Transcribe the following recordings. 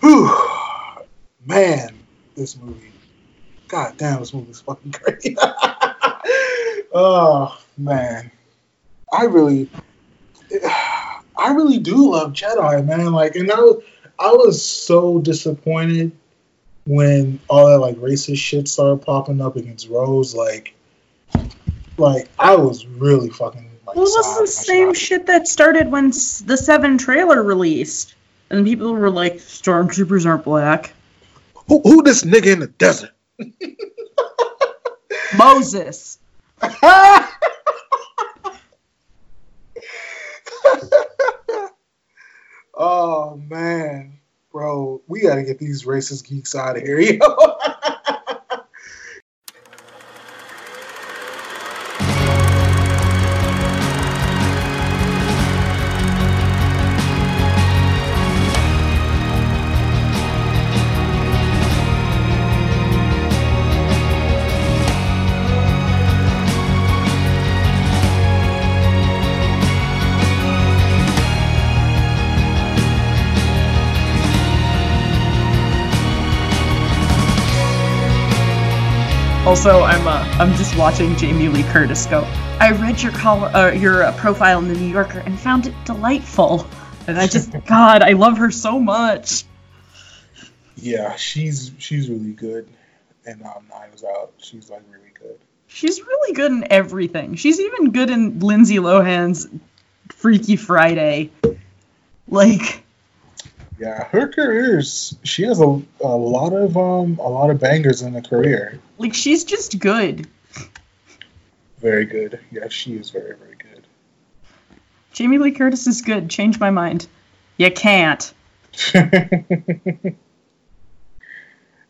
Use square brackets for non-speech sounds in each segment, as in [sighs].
Whew. Man, this movie. God damn, this movie's fucking [laughs] great. oh man, I really, I really do love Jedi, man. Like, and I was, I was so disappointed when all that like racist shit started popping up against Rose. Like, like I was really fucking. Like, well, this is the same shit that started when the Seven trailer released, and people were like, "Stormtroopers aren't black." Who, who this nigga in the desert? [laughs] Moses. [laughs] oh man, bro, we gotta get these racist geeks out of here, [laughs] Also, I'm uh, I'm just watching Jamie Lee Curtis go. I read your call, uh, your uh, profile in the New Yorker and found it delightful, and I just [laughs] God, I love her so much. Yeah, she's she's really good, and um, was Out, she's like really good. She's really good in everything. She's even good in Lindsay Lohan's Freaky Friday. Like, yeah, her career is she has a, a lot of um a lot of bangers in her career. Like she's just good. Very good. Yeah, she is very very good. Jamie Lee Curtis is good. Change my mind. You can't. [laughs]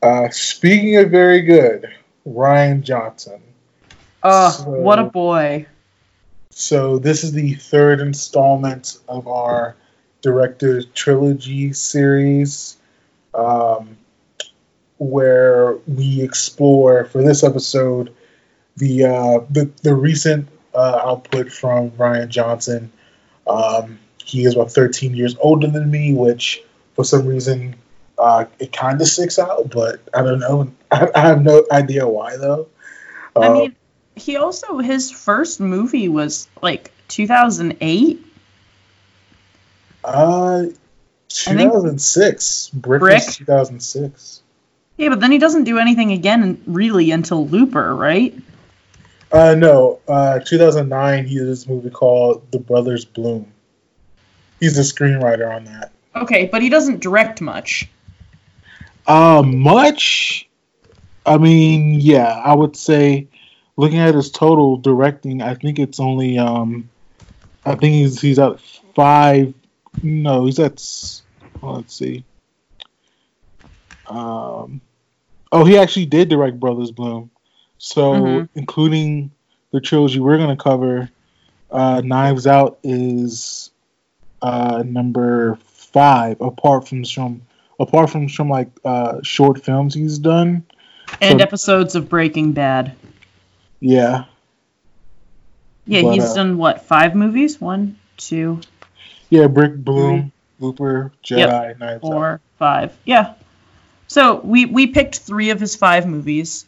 uh, speaking of very good, Rian Johnson. Oh, so, what a boy. So this is the third installment of our director trilogy series, um, where we explore for this episode the uh, the, the recent uh, output from Rian Johnson. Um, he is about 13 years older than me, which for some reason uh, it kind of sticks out, but I don't know. I, [laughs] I have no idea why though. I uh, mean, he also his first movie was like 2008 uh, 2006. Brick, Brick? 2006. Yeah, but then he doesn't do anything again really until Looper, right? Uh, no. Uh, 2009, he did this movie called The Brothers Bloom. He's the screenwriter on that. Okay, but he doesn't direct much. Uh, much? I mean, yeah, I would say, looking at his total directing, I think it's only, um, I think he's he's at five no, he's at. Well, let's see. Um, oh, he actually did direct Brothers Bloom, so mm-hmm. including the trilogy we're gonna cover. Uh, Knives Out is uh, number five, apart from some, apart from some like uh, short films he's done, and so, episodes of Breaking Bad. Yeah. Yeah, but, he's uh, done what? Five movies? One, two, yeah, Brick Bloom, Looper, Jedi, yep. Four, Out. five. Yeah. So we we picked three of his five movies.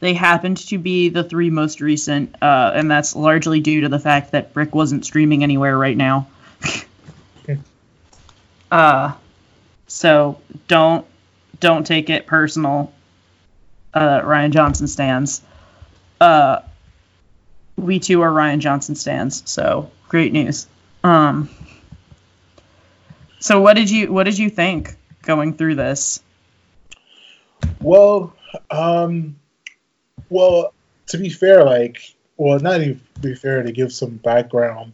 They happened to be the three most recent, uh, and that's largely due to the fact that Brick wasn't streaming anywhere right now. [laughs] uh, so don't don't take it personal. Uh, Rian Johnson stands. Uh, we too are Rian Johnson stands. So great news. Um, so what did you what did you think going through this? Well, um, well, to be fair, like, well, not even be fair to give some background.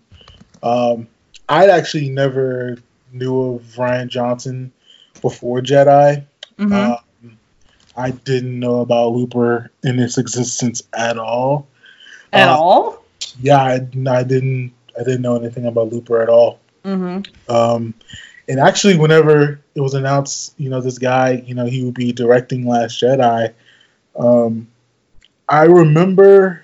Um, I actually never knew of Rian Johnson before Jedi. Mm-hmm. Um, I didn't know about Looper in its existence at all. At uh, all? Yeah, I, I, didn't. I didn't know anything about Looper at all. Mm-hmm. Um, and actually, whenever it was announced, you know, this guy, you know, he would be directing Last Jedi. Um, I remember,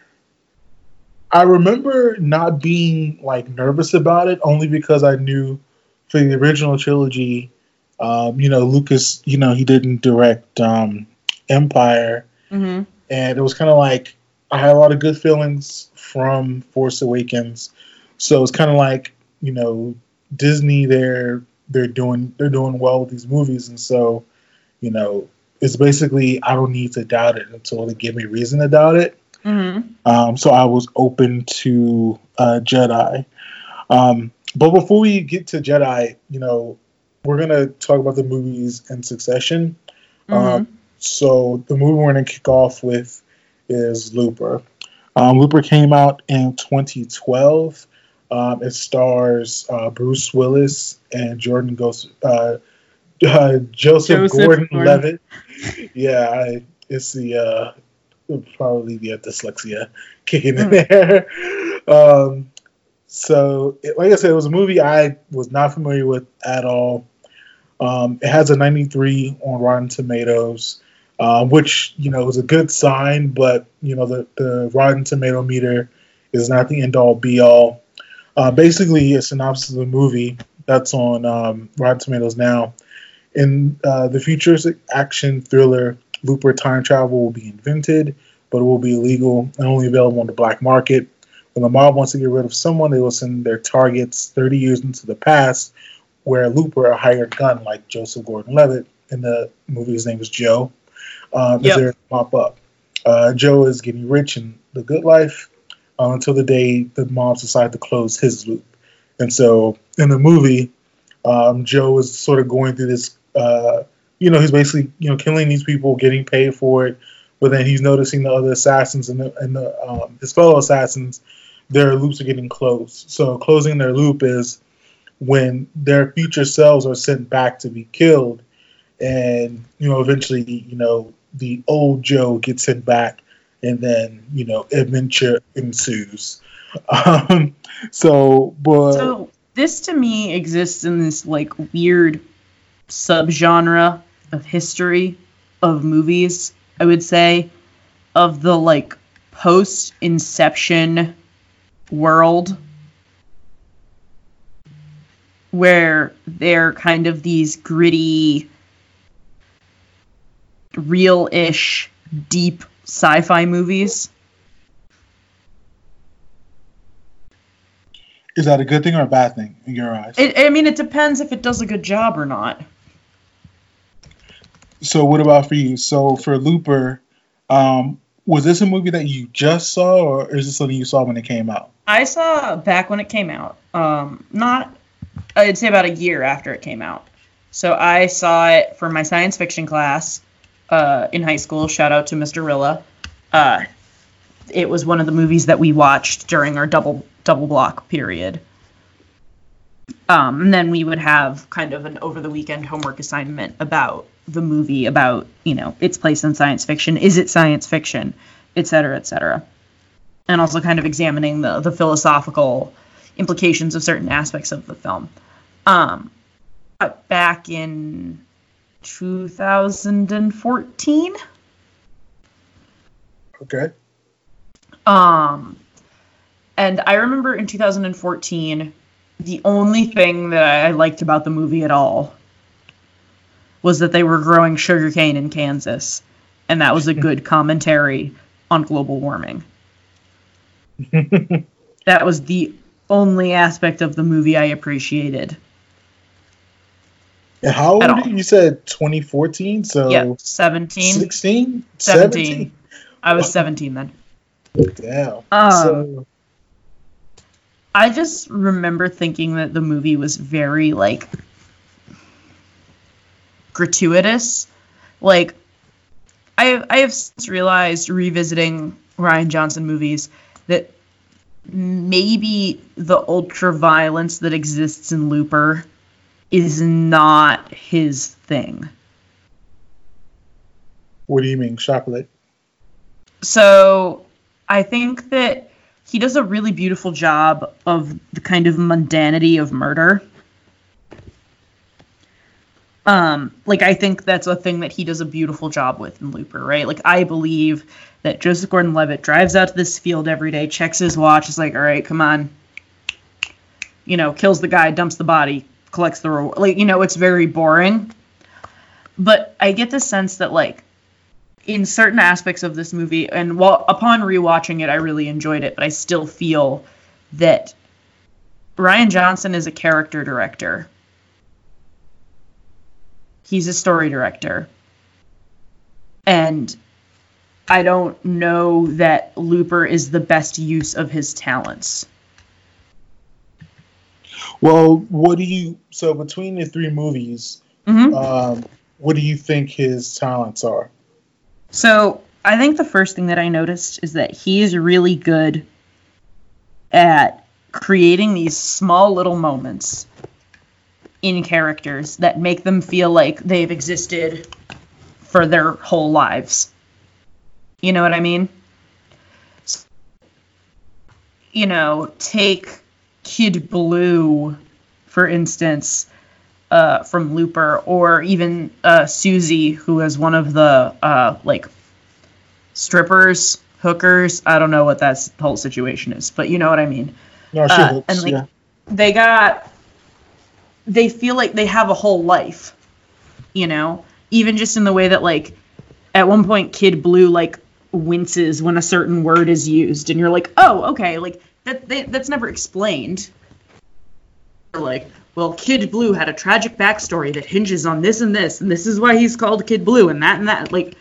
I remember not being like nervous about it, only because I knew for the original trilogy, Um, you know, Lucas, you know, he didn't direct um, Empire, Mm-hmm. and it was kind of like I had a lot of good feelings from Force Awakens, so it's kind of like you know Disney they're they're doing they're doing well with these movies, and so you know it's basically I don't need to doubt it until they give me reason to doubt it. Mm-hmm. Um, so I was open to uh, Jedi. Um, but before we get to Jedi, you know, we're gonna talk about the movies in succession. Um, so the movie we're gonna kick off with is Looper. Um, Looper came out in 2012. Um, it stars uh, Bruce Willis and Jordan Ghost, uh, [laughs] uh, Joseph, Joseph Gordon-Levitt. [laughs] yeah, I, it's the uh, probably the dyslexia kicking in there. [laughs] Um, so, it, like I said, it was a movie I was not familiar with at all. Um, it has a 93 on Rotten Tomatoes, uh, which you know is a good sign, but you know the the Rotten Tomato meter is not the end all be all. Uh, basically, a synopsis of the movie that's on um, Rotten Tomatoes now. In uh, the futuristic action thriller, Looper time travel will be invented, but it will be illegal and only available on the black market. When the mob wants to get rid of someone, they will send their targets 30 years into the past, where Looper, a hired gun like Joseph Gordon-Levitt in the movie, his name is Joe, Yep. is there to pop up. Uh, Joe is getting rich in the good life uh, until the day the mobs decide to close his loop. And so in the movie, um, Joe is sort of going through this. Uh, you know, he's basically you know killing these people, getting paid for it, but then he's noticing the other assassins and the, and the, um, his fellow assassins, their loops are getting closed. So closing their loop is when their future selves are sent back to be killed, and you know eventually you know the old Joe gets sent back, and then you know adventure ensues. [laughs] Um, so, but So this to me exists in this like weird subgenre of history of movies, I would say, of the like post inception world where they're kind of these gritty real-ish deep sci-fi movies. is that a good thing or a bad thing in your eyes? It, I mean, it depends if it does a good job or not. So what about for you? So for Looper, um, was this a movie that you just saw, or is this something you saw when it came out? I saw back when it came out. Um, not, I'd say about a year after it came out. So I saw it for my science fiction class uh, in high school. Shout out to Mr. Rilla. Uh, it was one of the movies that we watched during our double double block period. Um, and then we would have kind of an over the weekend homework assignment about the movie, about you know its place in science fiction. Is it science fiction, et cetera, et cetera and also kind of examining the, the philosophical implications of certain aspects of the film. Um, but back in 2014, Okay. um, and I remember in 2014, the only thing that I liked about the movie at all was that they were growing sugarcane in Kansas, and that was a [laughs] good commentary on global warming. [laughs] That was the only aspect of the movie I appreciated. And how old all. you? You said 2014, so yeah, 17. 16, 17. I was 17 then. Damn. Um, so, I just remember thinking that the movie was very like gratuitous. Like I I have since realized revisiting Rian Johnson movies that maybe the ultra violence that exists in Looper is not his thing. what do you mean, chocolate? So I think that he does a really beautiful job of the kind of mundanity of murder. Um, like I think that's a thing that he does a beautiful job with in Looper, right? Like I believe that Joseph Gordon-Levitt drives out to this field every day, checks his watch, is like, all right, come on, you know, kills the guy, dumps the body, collects the reward. Like you know, it's very boring. But I get the sense that like in certain aspects of this movie, and while upon rewatching it, I really enjoyed it, but I still feel that Rian Johnson is a character director. He's a story director. And I don't know that Looper is the best use of his talents. Well, what do you so between the three movies, Mm-hmm. um, what do you think his talents are? So I think the first thing that I noticed is that he is really good at creating these small little moments in characters that make them feel like they've existed for their whole lives. You know what I mean? You know, take Kid Blue, for instance, uh, from Looper, or even uh, Susie, who is one of the uh, like strippers, hookers. I don't know what that whole situation is, but you know what I mean. No, she Uh, hooks, and like yeah. they got, they feel like they have a whole life, you know. Even just in the way that like, at one point, Kid Blue like winces when a certain word is used, and you're like, oh, okay, like that. They, that's never explained. Like, well, Kid Blue had a tragic backstory that hinges on this and this, and this is why he's called Kid Blue, and that and that. Like,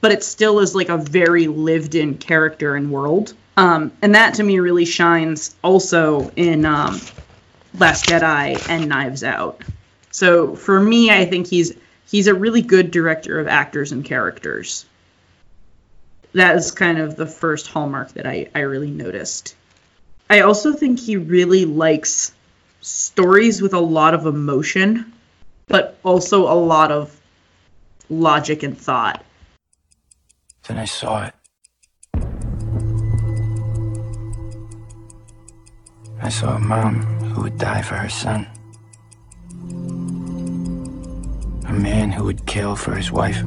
but it still is like a very lived in character and world. Um, and that to me really shines also in um, Last Jedi and Knives Out. So for me, I think he's he's a really good director of actors and characters. That is kind of the first hallmark that I, I really noticed. I also think he really likes stories with a lot of emotion, but also a lot of logic and thought. Then I saw it. I saw a mom who would die for her son. A man who would kill for his wife.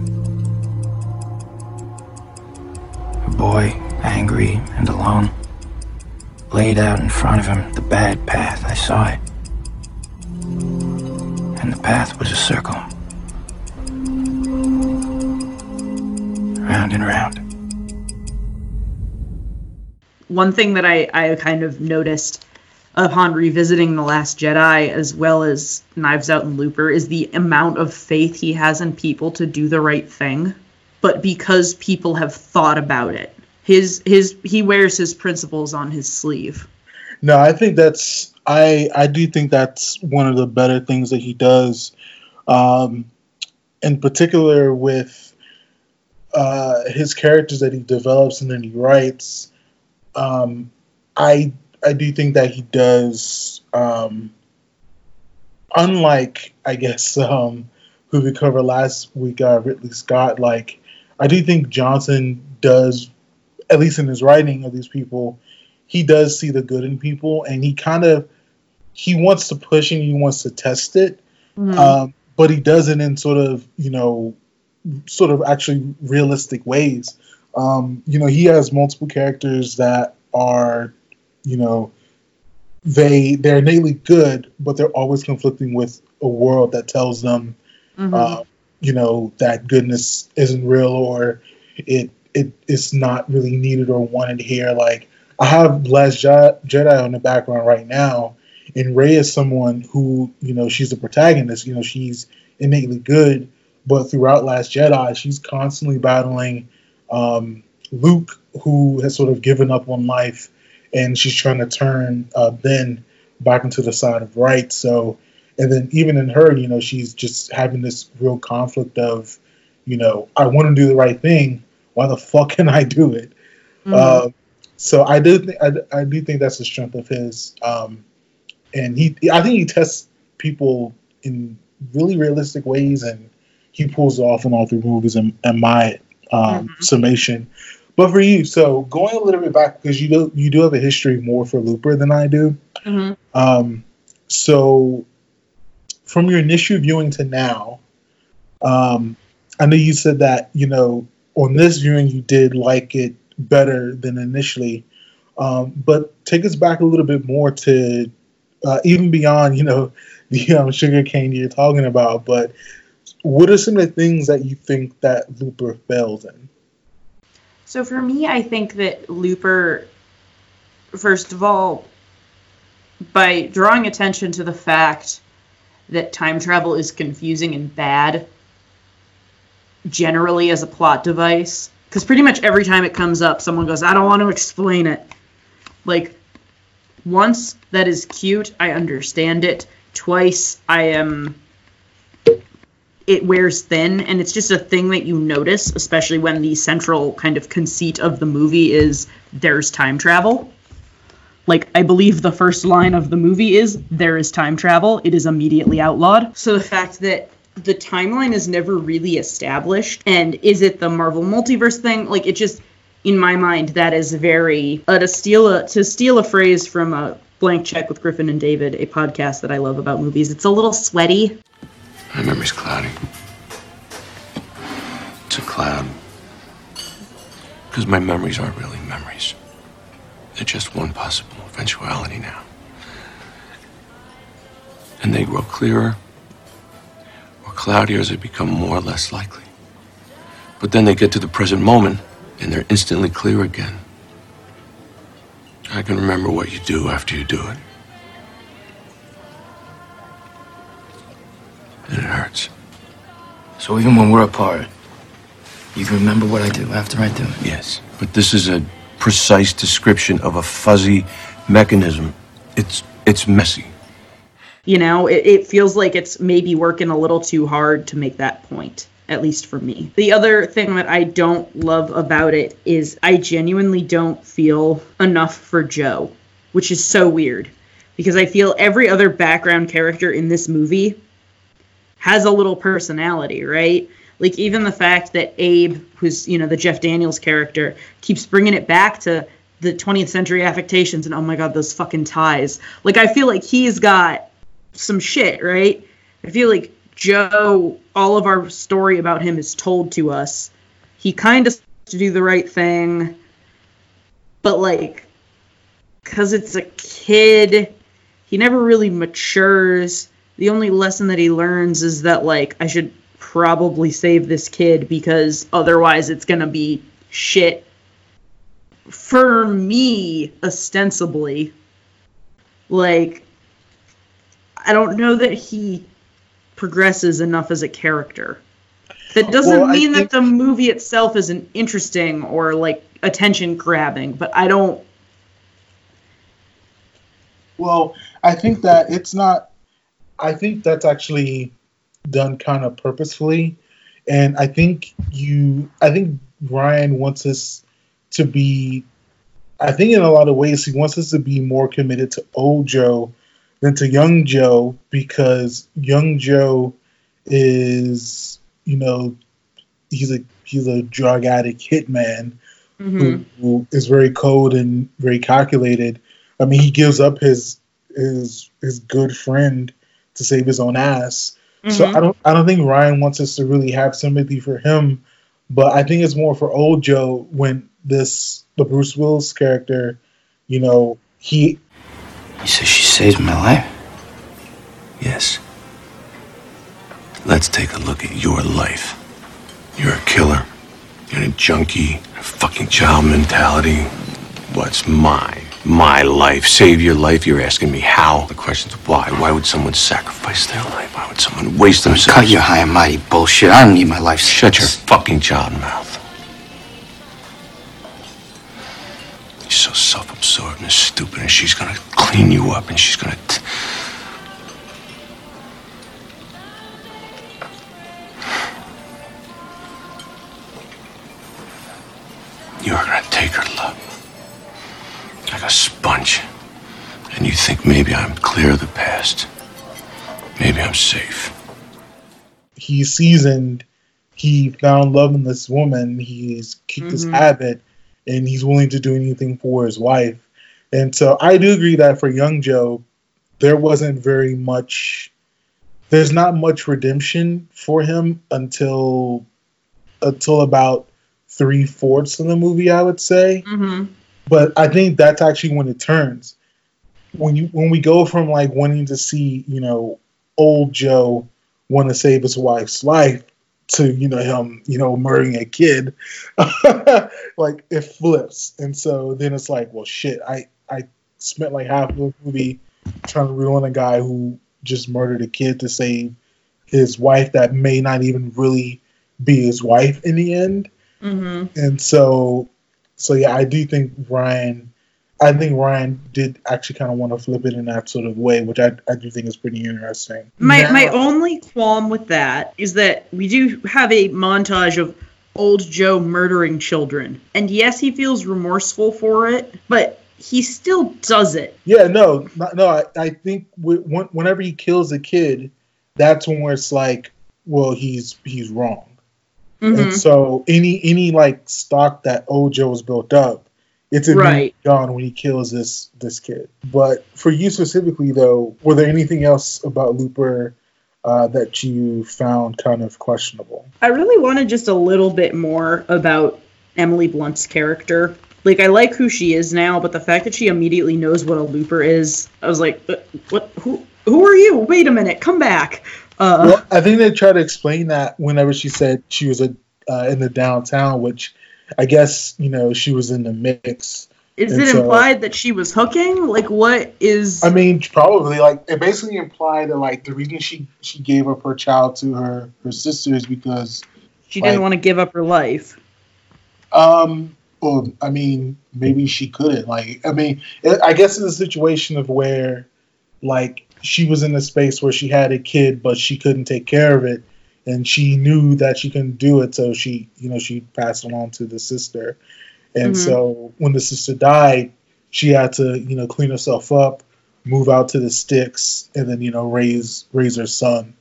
A boy, angry and alone, laid out in front of him the bad path. I saw it. And the path was a circle. Round and round. one thing that I, I kind of noticed upon revisiting The Last Jedi as well as Knives Out and Looper is the amount of faith he has in people to do the right thing, but because people have thought about it. His his he wears his principles on his sleeve. No, I think that's I I do think that's one of the better things that he does, um, in particular with uh, his characters that he develops and then he writes. Um, I I do think that he does. Um, unlike I guess [laughs] um, who we covered last week, uh, Ridley Scott. Like I do think Johnson does, at least in his writing of these people, he does see the good in people, and he kind of he wants to push and he wants to test it, um, but he does it in sort of you know, sort of actually realistic ways. Um, you know, he has multiple characters that are, you know, they they're innately good, but they're always conflicting with a world that tells them, Mhm. uh, you know, that goodness isn't real or it it is not really needed or wanted here. Like I have Last Jedi on the background right now, and Rey is someone who you know she's the protagonist. You know, she's innately good, but throughout Last Jedi, she's constantly battling um, Luke, who has sort of given up on life, and she's trying to turn uh, Ben back into the side of right. So, and then even in her, you know, she's just having this real conflict of, you know, I want to do the right thing. Why the fuck can I do it? Mhm. Uh, so I do think I, I do think that's the strength of his, um, and he I think he tests people in really realistic ways, and he pulls off in all three movies. In, in my um, Mhm. summation, but for you, so going a little bit back because you do you do have a history more for Looper than I do. Mhm. Um, so from your initial viewing to now, um, I know you said that you know on this viewing you did like it better than initially, um, but take us back a little bit more to uh, even beyond you know [laughs] the um, sugar cane you're talking about. But what are some of the things that you think that Looper fails in? So for me, I think that Looper, first of all, by drawing attention to the fact that time travel is confusing and bad generally as a plot device because pretty much every time it comes up someone goes i don't want to explain it like once that is cute i understand it twice i am it wears thin and it's just a thing that you notice especially when the central kind of conceit of the movie is there's time travel like I believe the first line of the movie is there is time travel. It is immediately outlawed. So the fact that the timeline is never really established and is it the Marvel multiverse thing? Like it just in my mind that is very uh, to steal a to steal a phrase from a blank check with Griffin and David, a podcast that I love about movies. It's a little sweaty. My memory's cloudy. It's a cloud. Because my memories aren't really memories. They're just one possible eventuality now. And they grow clearer cloudier as they become more or less likely. But then they get to the present moment and they're instantly clear again. I can remember what you do after you do it. And it hurts. So even when we're apart, you can remember what I do after I do it? Yes. But this is a precise description of a fuzzy mechanism. It's it's messy. You know, it, it feels like it's maybe working a little too hard to make that point at least for me. The other thing that I don't love about it is I genuinely don't feel enough for Joe, which is so weird because I feel every other background character in this movie has a little personality, right? Like even the fact that Abe, who's you know the Jeff Daniels character, keeps bringing it back to the 20th century affectations and oh my god those fucking ties. Like I feel like he's got some shit, right? I feel like Joe, all of our story about him is told to us. He kind of to do the right thing, but like, because it's a kid, he never really matures. The only lesson that he learns is that like I should probably save this kid because otherwise it's gonna be shit for me ostensibly like i don't know that he progresses enough as a character that doesn't Well, mean think- that the movie itself isn't interesting or like attention grabbing but i don't Well, I think that it's not. I think that's actually done kind of purposefully, and I think you. I think Rian wants us to be. I think in a lot of ways he wants us to be more committed to old Joe than to young Joe because young Joe is, you know, he's a he's a drug addict hitman Mhm. who, who is very cold and very calculated. I mean, he gives up his his his good friend to save his own ass. So Mhm. I don't I don't think Rian wants us to really have sympathy for him, but I think it's more for old Joe when this the Bruce Willis character, you know, he You say she saved my life? Yes. Let's take a look at your life. You're a killer. You're a junkie. A fucking child mentality. What's my my life? Save your life? You're asking me how? The question's why? Why would someone sacrifice their life? Why would someone waste themselves? Cut your high and mighty bullshit. I don't need my life. Shut your fucking child mouth. You're so self-absorbed and stupid, and she's gonna clean you up, and she's gonna. T- You're gonna take her love like a sponge, and you think maybe I'm clear of the past. Maybe I'm safe. he's seasoned. He found love in this woman. He's kicked his Mhm. habit, and he's willing to do anything for his wife. And so I do agree that for young Joe, there wasn't very much. There's not much redemption for him until until about three fourths of the movie, I would say Mhm. but I think that's actually when it turns. When you when we go from like wanting to see, you know, old Joe want to save his wife's life to you know him you know murdering a kid [laughs] like it flips. And so then it's like well shit i i spent like half of the movie trying to ruin a guy who just murdered a kid to save his wife that may not even really be his wife in the end. Mm-hmm. and so so yeah i do think rian i think rian did actually kind of want to flip it in that sort of way which i, I do think is pretty interesting My Now- my only qualm with that is that we do have a montage of old Joe murdering children, and yes, he feels remorseful for it, but he still does it. Yeah, no, not, no. I, I think w- whenever he kills a kid, that's when where it's like, well, he's he's wrong. Mhm. And so any any like stock that old Joe has built up, it's Right. gone when he kills this this kid. But for you specifically, though, were there anything else about Looper uh, that you found kind of questionable? I really wanted just a little bit more about Emily Blunt's character. Like, I like who she is now, but the fact that she immediately knows what a looper is, I was like, "Uh, what? Who? Who are you? Wait a minute, come back. Uh, well, I think they tried to explain that whenever she said she was a uh, in the downtown, which I guess you know she was in the mix. is and it so- implied that she was hooking? Like, what is? I mean, probably like it basically implied that like the reason she she gave up her child to her her sister is because she didn't want to give up her life. um well I mean maybe she couldn't like I mean it, I guess it's a situation of where like she was in a space where she had a kid but she couldn't take care of it and she knew that she couldn't do it so she you know she passed it on to the sister and Mhm. so when the sister died she had to you know clean herself up move out to the sticks and then you know raise raise her son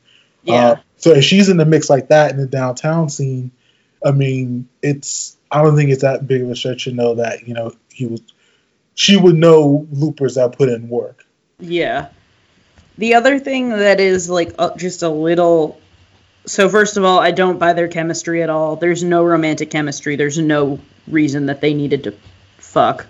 Yeah. uh, so if she's in the mix like that in the downtown scene, I mean, it's I don't think it's that big of a stretch to know that you know he was. She would know loopers that put in work. Yeah. The other thing that is like uh, just a little. So first of all, I don't buy their chemistry at all. There's no romantic chemistry. There's no reason that they needed to fuck.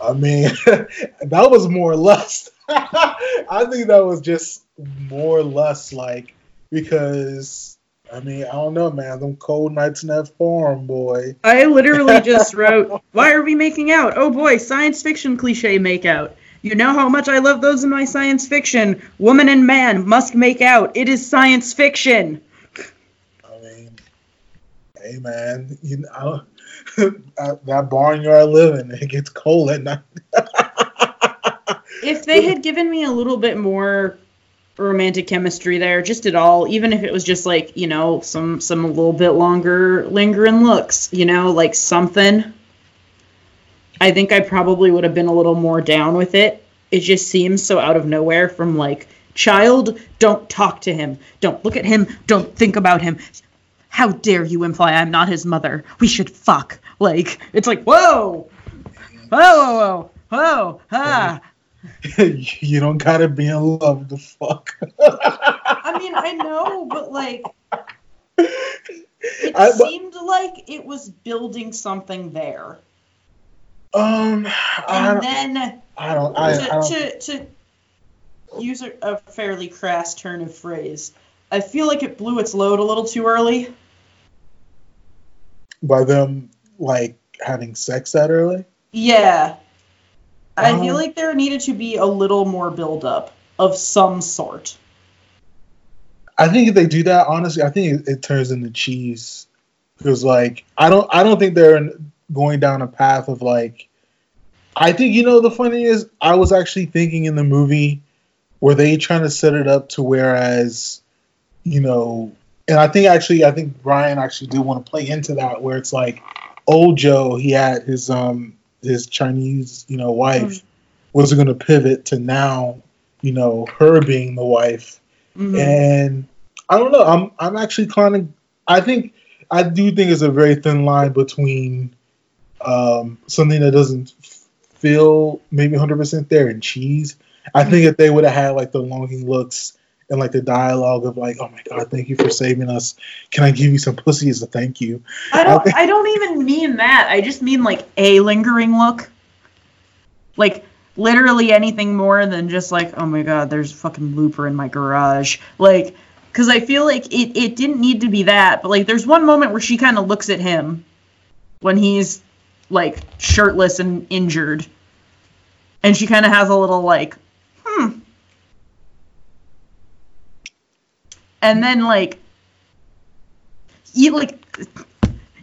I mean, [laughs] that was more lust. [laughs] I think that was just more lust, like because I mean I don't know, man. Them cold nights in that farm, boy. I literally [laughs] just wrote, "Why are we making out? Oh boy, science fiction cliche make out." You know how much I love those in my science fiction. Woman and man must make out. It is science fiction. Hey man, you know [laughs] that that barnyard living, it gets cold at night. If they had given me a little bit more romantic chemistry there, just at all, even if it was just like, you know, some some a little bit longer lingering looks, you know, like something. I think I probably would have been a little more down with it. It just seems so out of nowhere from like child, don't talk to him. Don't look at him. Don't think about him. How dare you imply I'm not his mother? We should fuck. Like, it's like, whoa! Whoa, whoa, whoa, whoa, ah. [laughs] you don't gotta be in love to fuck. [laughs] I mean, I know, but like, it I- but- seemed like it was building something there, Um, I and don't, then I don't, I, I to, don't to to use a, a fairly crass turn of phrase, I feel like it blew its load a little too early. By them like having sex that early. Yeah, I feel Um, like there needed to be a little more build up of some sort. I think if they do that, honestly, I think it, it turns into cheese. Because like, I don't, I don't think they're going down a path of like. I think you know the funny is I was actually thinking in the movie were they trying to set it up to whereas, you know, and I think actually I think Brian actually did want to play into that where it's like old Joe he had his um his Chinese you know wife was going to pivot to now you know her being the wife Mhm. and I don't know. I'm I'm actually kind of. I think I do think it's a very thin line between um, something that doesn't feel maybe 100 percent there and cheese. I think if they would have had like the longing looks and like the dialogue of like, oh my god, thank you for saving us. Can I give you some pussy as a thank you? I don't. I don't even mean that. I just mean like a lingering look. Like literally anything more than just like, oh my god, there's fucking Looper in my garage. Like, because I feel like it, it didn't need to be that, but like there's one moment where she kind of looks at him when he's like shirtless and injured. And she kind of has a little like, And then like, he, like,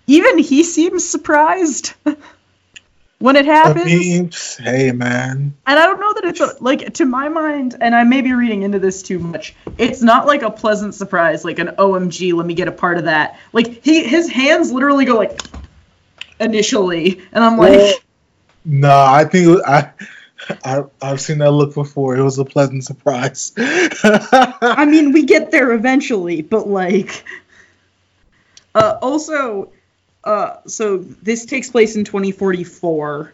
even he seems surprised [laughs] when it happens. I mean, hey man. And I don't know that it's a, like to my mind, and I may be reading into this too much. It's not like a pleasant surprise, like an oh, OMG, let me get a part of that. Like he, his hands literally go like initially, and I'm like, Well, no, I think I, I I've seen that look before. It was a pleasant surprise. I mean, we get there eventually, but like, uh, also, uh, so this takes place in 2044.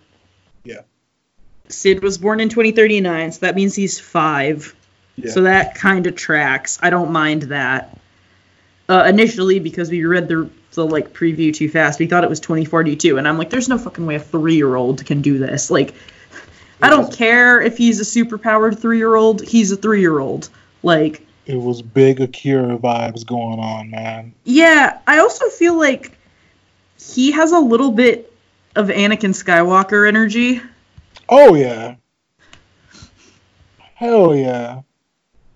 Yeah. Sid was born in 2039, so that means he's five. Yeah. So that kind of tracks. I don't mind that. Uh, initially, because we read the the like preview too fast, we thought it was 2042, and I'm like, there's no fucking way a three year old can do this. Like, I don't care if he's a superpowered three year old. He's a three year old. Like, it was big Akira vibes going on, man. yeah. I also feel like he has a little bit of Anakin Skywalker energy. Oh yeah. Hell yeah.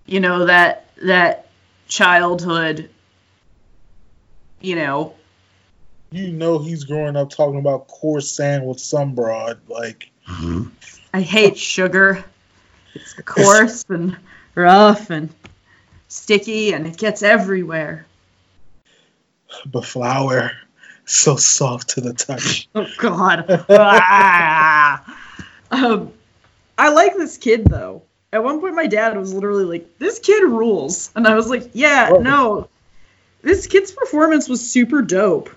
You know that that childhood. You know, You know he's growing up talking about coarse sand with some broad. Like mm-hmm. I hate sugar. It's coarse and rough and sticky, and it gets everywhere. but flour, so soft to the touch. [laughs] Oh God. Ah. um, I like this kid though. At one point, my dad was literally like, "This kid rules," and I was like, "Yeah, Whoa. no, this kid's performance was super dope."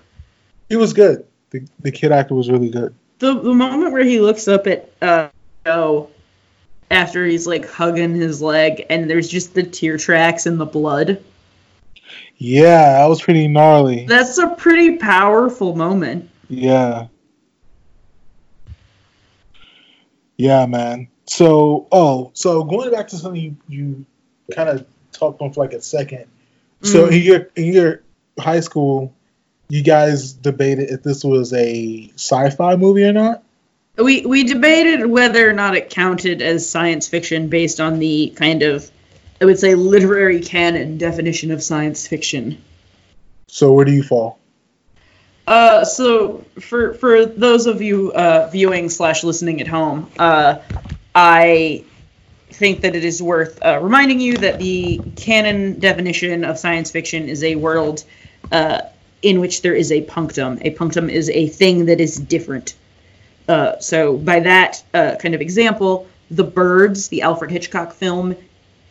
He was good. The, the kid actor was really good. The the moment where he looks up at uh Joe after he's like hugging his leg, and there's just the tear tracks in the blood. Yeah, that was pretty gnarly. That's a pretty powerful moment. Yeah. Yeah, man. So, oh, so going back to something you, you kind of talked on for like a second. So Mm. in your in your high school, you guys debated if this was a sci-fi movie or not. We we debated whether or not it counted as science fiction based on the kind of I would say literary canon definition of science fiction. So where do you fall? Uh, so for for those of you uh, viewing slash listening at home, uh, I think that it is worth uh, reminding you that the canon definition of science fiction is a world uh, in which there is a punctum. A punctum is a thing that is different. Uh, so by that uh, kind of example, The Birds, the Alfred Hitchcock film,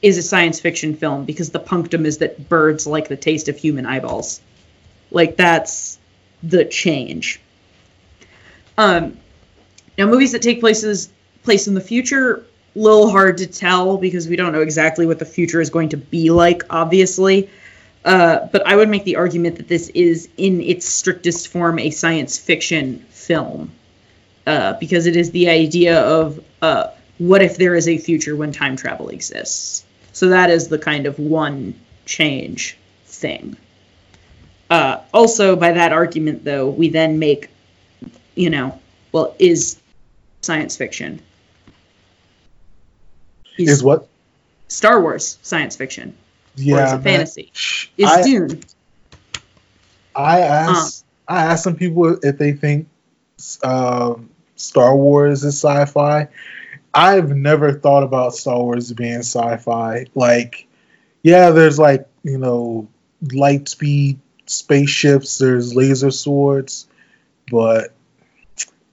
is a science fiction film because the punctum is that birds like the taste of human eyeballs. Like that's the change. Um, now movies that take places place in the future, little hard to tell because we don't know exactly what the future is going to be like, obviously. Uh, but I would make the argument that this is, in its strictest form, a science fiction film uh, because it is the idea of uh, what if there is a future when time travel exists. So that is the kind of one change thing. Uh, also, by that argument, though, we then make, you know, well, is science fiction. Is, Is what? Star Wars science fiction? Yeah, or is it fantasy? Is I, Dune? I asked I asked some people if they think um, Star Wars is sci-fi. I've never thought about Star Wars being sci-fi. Like, yeah, there's like you know light speed spaceships, there's laser swords, but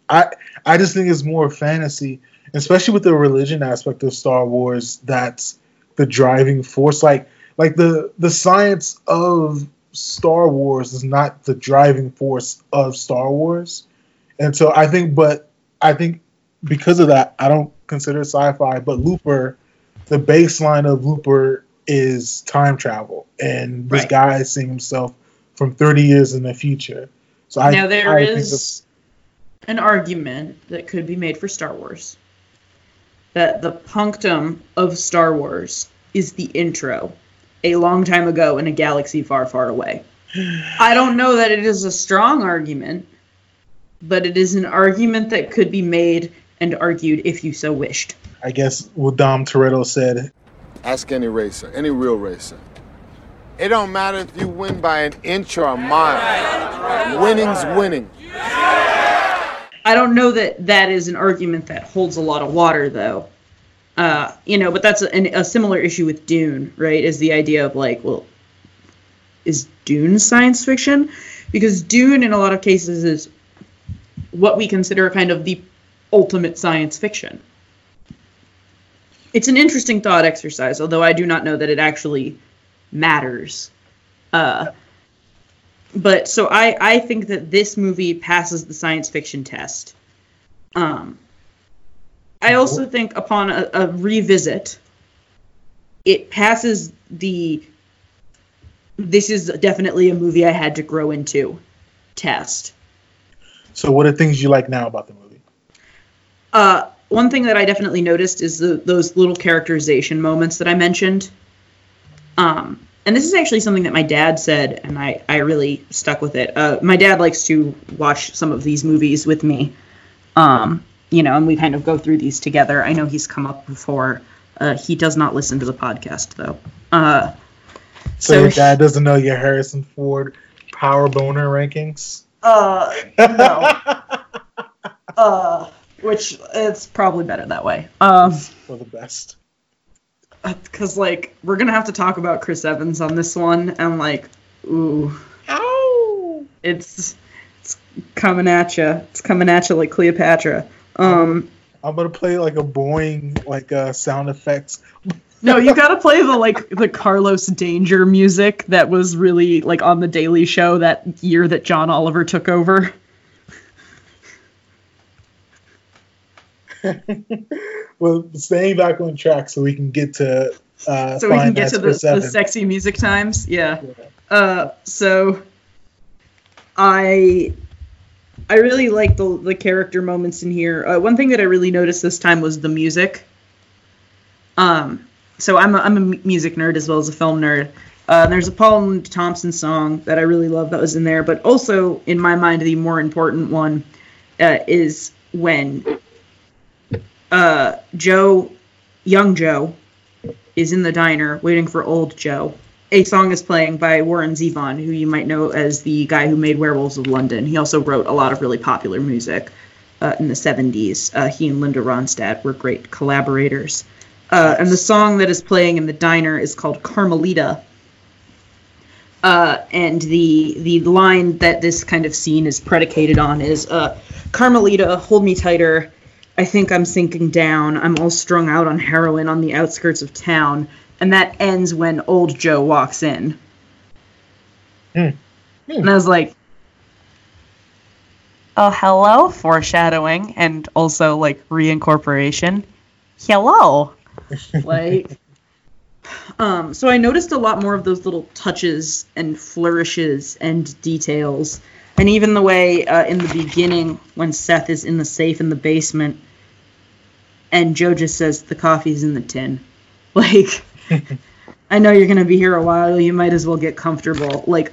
I I just think it's more fantasy, especially with the religion aspect of Star Wars. That's the driving force. Like like the the science of Star Wars is not the driving force of Star Wars. And so I think but I think because of that I don't consider sci-fi, but Looper the baseline of Looper is time travel and this Right. guy is seeing himself from 30 years in the future. So I now there I think is an argument that could be made for Star Wars. that the punctum of Star Wars is the intro a long time ago in a galaxy far, far away. I don't know that it is a strong argument, but it is an argument that could be made and argued if you so wished. I guess what Dom Toretto said. Ask any racer, any real racer. It don't matter if you win by an inch or a mile. Winning's winning. I don't know that that is an argument that holds a lot of water, though. Uh, you know, but that's a, a similar issue with Dune, right? Is the idea of like, well, is Dune science fiction? Because Dune, in a lot of cases, is what we consider kind of the ultimate science fiction. It's an interesting thought exercise, although I do not know that it actually matters. Uh, but so I, I think that this movie passes the science fiction test. Um, I also think upon a, a revisit, it passes the this is definitely a movie I had to grow into test. So, what are things you like now about the movie? Uh, one thing that I definitely noticed is the, those little characterization moments that I mentioned. Um, and this is actually something that my dad said, and I, I really stuck with it. Uh, my dad likes to watch some of these movies with me, um, you know, and we kind of go through these together. I know he's come up before. Uh, he does not listen to the podcast, though. Uh, so, so, your dad doesn't know your Harrison Ford power boner rankings? Uh, no. [laughs] uh, which it's probably better that way. Um, for the best. Because like we're gonna have to talk about Chris Evans on this one, and like, ooh, ow, it's it's coming at you. It's coming at you like Cleopatra. Um, I'm gonna play like a boing like uh, sound effects. No, you gotta play the like the Carlos Danger music that was really like on the Daily Show that year that John Oliver took over. [laughs] well, staying back on track so we can get to uh, so we can get to the, the, sexy music times. Yeah. yeah. Uh, so I I really like the the character moments in here. Uh, one thing that I really noticed this time was the music. Um, so I'm a, I'm a music nerd as well as a film nerd. Uh, there's a Paul Thompson song that I really love that was in there, but also in my mind the more important one uh, is when uh, Joe, young Joe, is in the diner waiting for old Joe. A song is playing by Warren Zevon, who you might know as the guy who made Werewolves of London. He also wrote a lot of really popular music uh, in the 70s. Uh, he and Linda Ronstadt were great collaborators. Uh, and the song that is playing in the diner is called Carmelita. Uh, and the the line that this kind of scene is predicated on is uh, Carmelita, hold me tighter. I think I'm sinking down. I'm all strung out on heroin on the outskirts of town. And that ends when old Joe walks in. Mm. Mm. And I was like, oh, hello, foreshadowing, and also like reincorporation. Hello. Like, um, so I noticed a lot more of those little touches and flourishes and details. And even the way uh, in the beginning, when Seth is in the safe in the basement, and Joe just says the coffee's in the tin. [laughs] Like, [laughs] I know you're gonna be here a while. You might as well get comfortable. Like,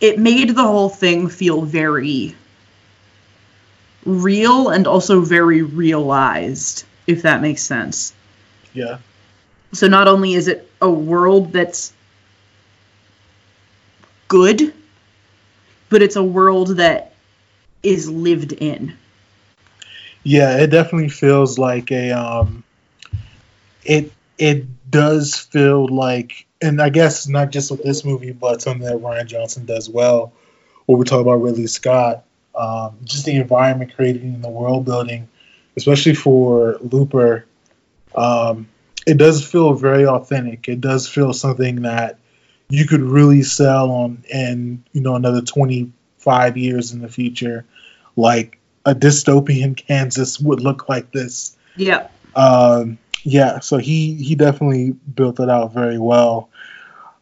it made the whole thing feel very real and also very realized, if that makes sense. Yeah. So not only is it a world that's good, but it's a world that is lived in. Yeah, it definitely feels like a um it it does feel like and I guess not just with this movie, but something that Rian Johnson does well. What we're talking about Ridley Scott, um, just the environment created in the world building, especially for Looper, um, it does feel very authentic. It does feel something that you could really sell on in you know another 25 years in the future. Like a dystopian kansas would look like this. Yeah um, yeah so he he definitely built it out very well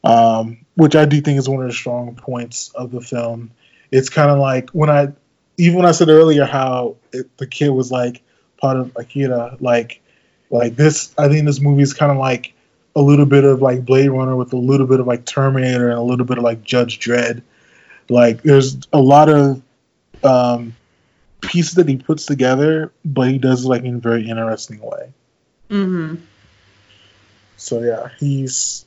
um, which i do think is one of the strong points of the film. It's kind of like when i even when i said earlier how it, the kid was like part of Akira. Like, like this, I think this movie is kind of like a little bit of like Blade Runner with a little bit of like Terminator and a little bit of like Judge Dredd. Like, there's a lot of um, pieces that he puts together, but he does it like in a very interesting way. Mm-hmm. So yeah, he's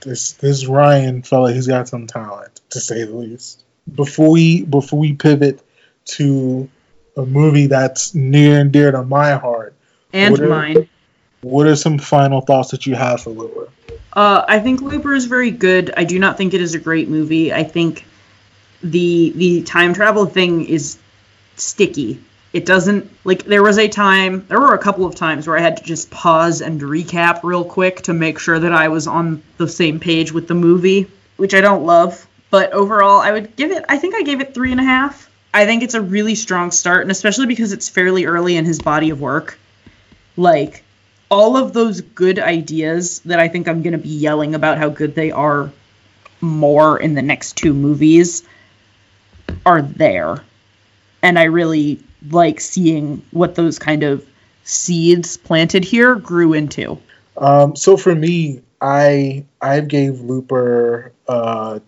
this this Rian fella. He's got some talent to say the least. Before we before we pivot to a movie that's near and dear to my heart, And What are- mine. what are some final thoughts that you have for Looper? Uh, I think Looper is very good. I do not think it is a great movie. I think the the time travel thing is sticky. It doesn't like there was a time there were a couple of times where I had to just pause and recap real quick to make sure that I was on the same page with the movie, which I don't love. But overall, I would give it. I think I gave it three and a half. I think it's a really strong start, and especially because it's fairly early in his body of work. Like all of those good ideas that I think I'm going to be yelling about how good they are more in the next two movies are there. And I really like seeing what those kind of seeds planted here grew into. Um, so for me, I I gave Looper uh,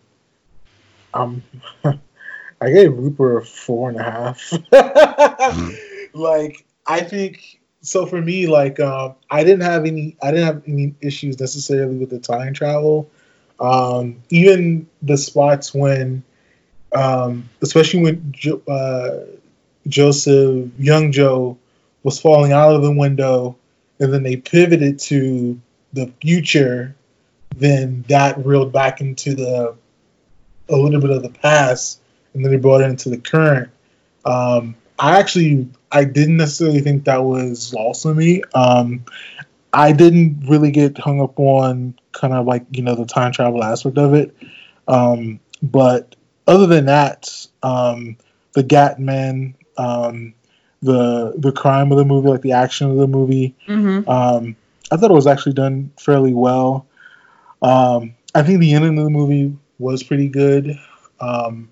um [laughs] I gave Looper a four and a half. [laughs] Like I think so for me, like um, I didn't have any I didn't have any issues necessarily with the time travel. Um, even the spots when um, especially when jo- uh, Joseph Young Joe was falling out of the window and then they pivoted to the future, then that reeled back into the a little bit of the past, and then they brought it into the current. Um, I actually I didn't necessarily think that was lost on me. Um, I didn't really get hung up on kind of like you know the time travel aspect of it, um, but other than that, um, the Gatman, um, the the crime of the movie, like the action of the movie, Mm-hmm. um, I thought it was actually done fairly well. Um, I think the ending of the movie was pretty good. Um,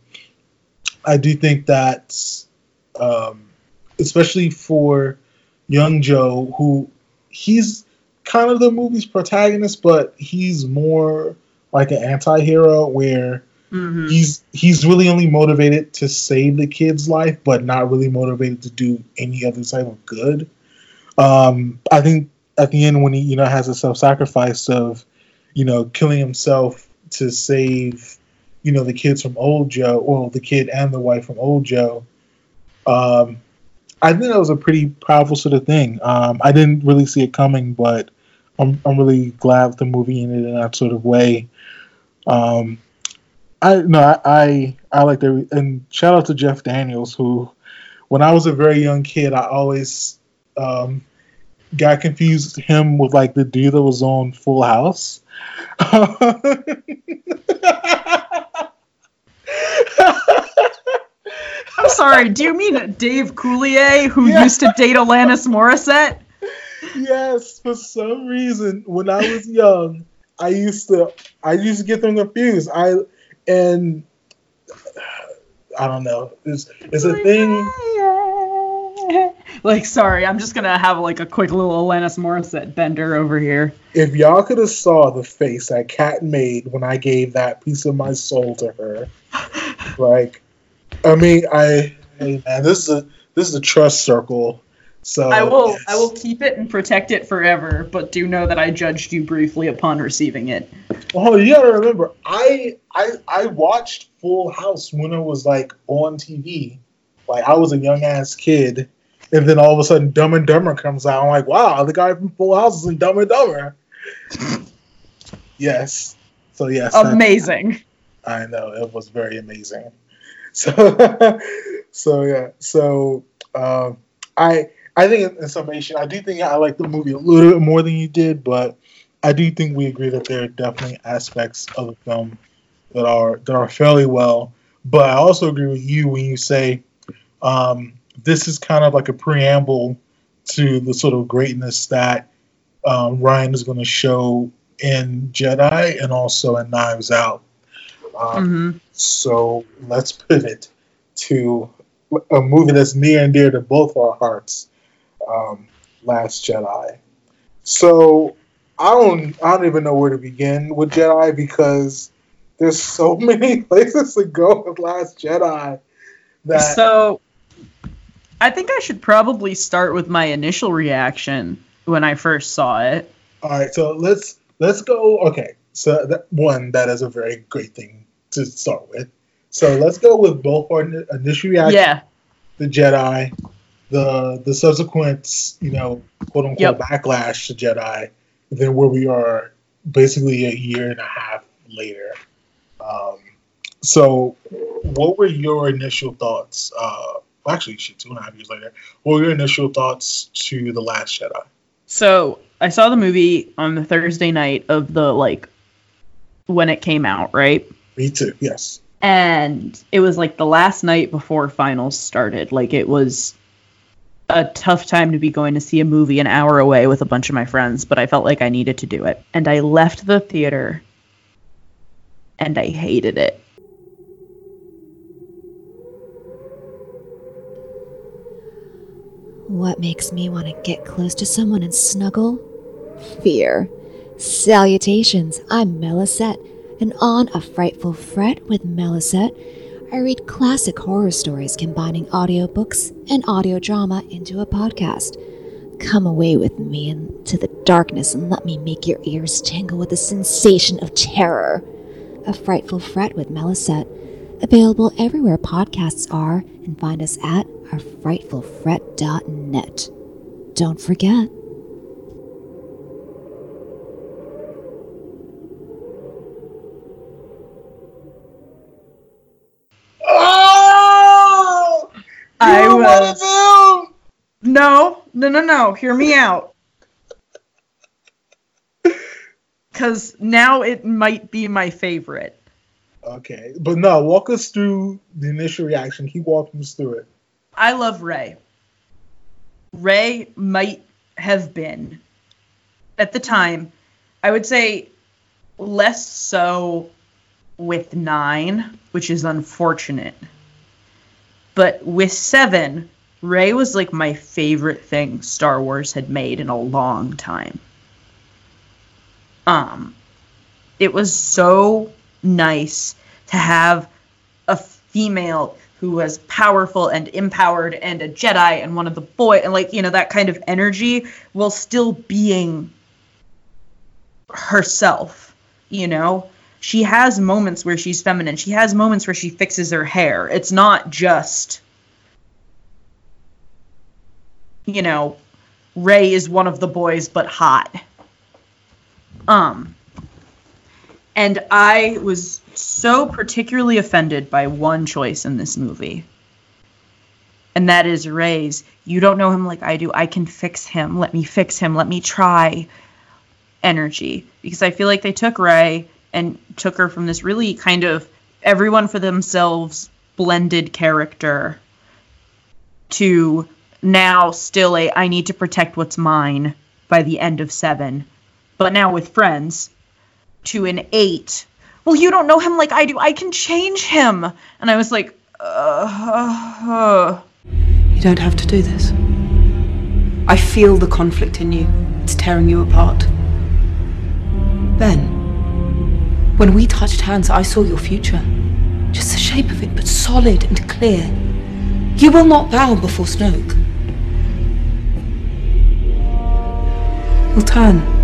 I do think that, um, especially for young Joe, who he's kind of the movie's protagonist, but he's more like an anti-hero where Mm-hmm. he's he's really only motivated to save the kid's life, but not really motivated to do any other type of good. Um, I think at the end when he you know has a self sacrifice of you know killing himself to save you know the kids from old Joe, well the kid and the wife from old Joe. Um, I think that was a pretty powerful sort of thing. Um, I didn't really see it coming, but I'm I'm really glad the movie ended in that sort of way. Um, I no, I I, I like that, and shout out to Jeff Daniels, who, when I was a very young kid, I always um, got confused him with like the dude that was on Full House. [laughs] I'm sorry. Do you mean Dave Coulier, who Yeah. used to date Alanis Morissette? yes, for some reason, when I was young, I used to I used to get them confused. I and I don't know. It's it's a thing. [laughs] Like, sorry, I'm just gonna have like a quick little Alanis Morissette bender over here. If y'all could have saw the face that Kat made when I gave that piece of my soul to her, [laughs] like, I mean, I hey man, this is a this is a trust circle. So I will, yes. I will keep it and protect it forever. But do know that I judged you briefly upon receiving it. Oh, you gotta remember, I I I watched Full House when it was like on TV. Like I was a young ass kid, and then all of a sudden Dumb and Dumber comes out. I'm like, wow, the guy from Full House is in Dumb and Dumber. yes. So yes, Amazing. I know it was very amazing. [laughs] So, so yeah. So, um, I I think in summation, I do think I like the movie a little bit more than you did, but I do think we agree that there are definitely aspects of the film that are that are fairly well. But I also agree with you when you say um, this is kind of like a preamble to the sort of greatness that um, Rian is going to show in Jedi and also in Knives Out. Um, hmm so let's pivot to a movie that's near and dear to both our hearts. um, Last Jedi. So I don't I don't even know where to begin with Jedi because there's so [laughs] many places to go with Last Jedi that So I think I should probably start with my initial reaction when I first saw it. all right. So let's let's go. Okay, so that one that is a very great thing to start with. So let's go with both our ini- initial reaction. Yeah. the Jedi, the the subsequent, you know, quote unquote Yep. backlash to Jedi, then where we are basically a year and a half later. Um, so, what were your initial thoughts? Uh, well, actually, shit, two and a half years later. What were your initial thoughts to the Last Jedi? So I saw the movie on the Thursday night of the like when it came out, right? Me too. Yes. And it was like the last night before finals started. Like it was a tough time to be going to see a movie an hour away with a bunch of my friends, but I felt like I needed to do it. And I left the theater and I hated it. What makes me want to get close to someone and snuggle? Fear. Salutations, I'm Melisette, and on A Frightful Fret with Melisette, I read classic horror stories combining audiobooks and audio drama into a podcast. Come away with me into the darkness and let me make your ears tingle with the sensation of terror. A Frightful Fret with Melisette. Available everywhere podcasts are, and find us at ourfrightfulfret.net. Don't forget. Oh! I You're one was- of them! No, no, no, no. Hear me out. [laughs] Because now it might be my favorite. Okay, but no, walk us through the initial reaction. Keep walking us through it. I love Rey. Rey might have been, at the time, I would say less so with nine, which is unfortunate. But with seven, Rey was like my favorite thing Star Wars had made in a long time. Um, it was so nice to have a female who was powerful and empowered and a Jedi and one of the boy and like you know that kind of energy while still being herself you know? She has moments where she's feminine. She has moments where she fixes her hair. It's not just you know Rey is one of the boys but hot. Um and I was so particularly offended by one choice in this movie. And that is Rey's. You don't know him like I do. I can fix him. Let me fix him. Let me try energy. Because I feel like they took Ray and took her from this really kind of everyone for themselves blended character to now still a I need to protect what's mine by the end of seven. But now with friends to an eight. Well, you don't know him like I do. I can change him. And I was like, uh, You don't have to do this. I feel the conflict in you. It's tearing you apart. Ben, when we touched hands, I saw your future. Just the shape of it, but solid and clear. You will not bow before Snoke. You'll turn.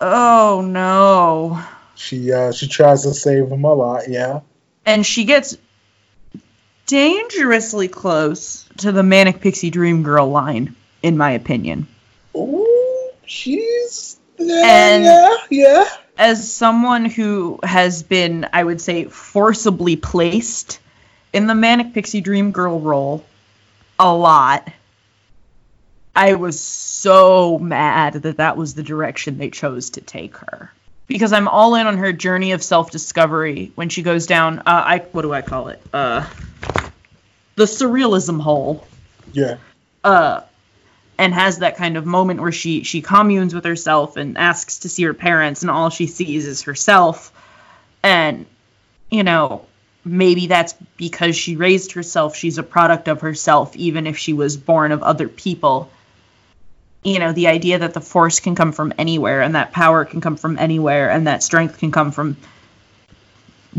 Oh no. She uh, she tries to save him a lot. Yeah. And she gets dangerously close to the Manic Pixie Dream Girl line, in my opinion. Ooh, she's yeah, And- yeah, yeah. as someone who has been, I would say, forcibly placed in the Manic Pixie Dream Girl role a lot, I was so mad that that was the direction they chose to take her. Because I'm all in on her journey of self discovery when she goes down, uh, I what do I call it? Uh, the surrealism hole Yeah. uh, and has that kind of moment where she she communes with herself and asks to see her parents, and all she sees is herself. And you know, maybe that's because she raised herself. She's a product of herself, even if she was born of other people. You know, the idea that the force can come from anywhere and that power can come from anywhere and that strength can come from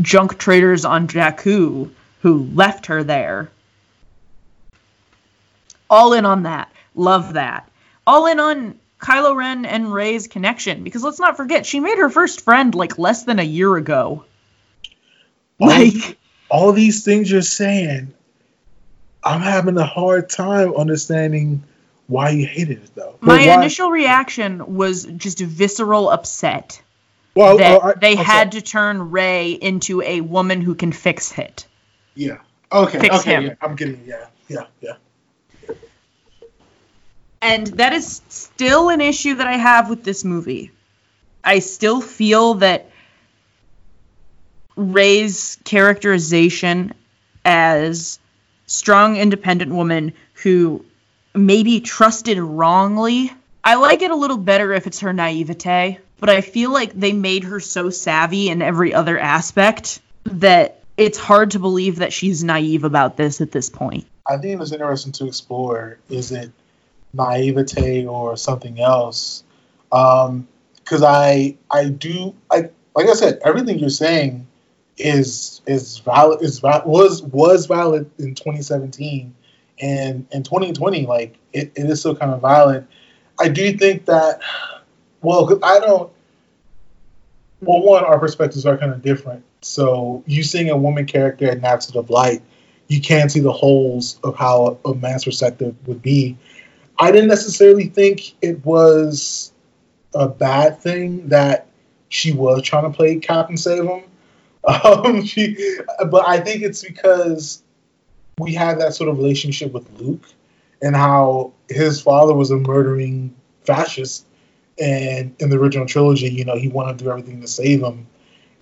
junk traders on Jakku who left her there. All in on that. Love that. All in on Kylo Ren and Rey's connection because let's not forget she made her first friend like less than a year ago. All, Like all these things you're saying, I'm having a hard time understanding why you hated it though. My why- initial reaction was just visceral upset well, that oh, I- they I'm had sorry. to turn Rey into a woman who can fix it. Yeah. Okay. fix okay. him. Yeah, I'm getting. Yeah. Yeah. Yeah. And that is still an issue that I have with this movie. I still feel that Rey's characterization as strong, independent woman who maybe trusted wrongly. I like it a little better if it's her naivete, but I feel like they made her so savvy in every other aspect that it's hard to believe that she's naive about this at this point. I think it's interesting to explore. Is it naivete or something else? Um, because I I do I like I said everything you're saying is is valid is was was valid in 2017 and in 2020 like it, it is still kind of violent I do think that well I don't well one our perspectives are kind of different. So you seeing a woman character in of light you can see the holes of how a man's perspective would be. I didn't necessarily think it was a bad thing that she was trying to play Captain Save him. [laughs] Um, she, but I think it's because we had that sort of relationship with Luke and how his father was a murdering fascist, and in the original trilogy, you know, he wanted to do everything to save him.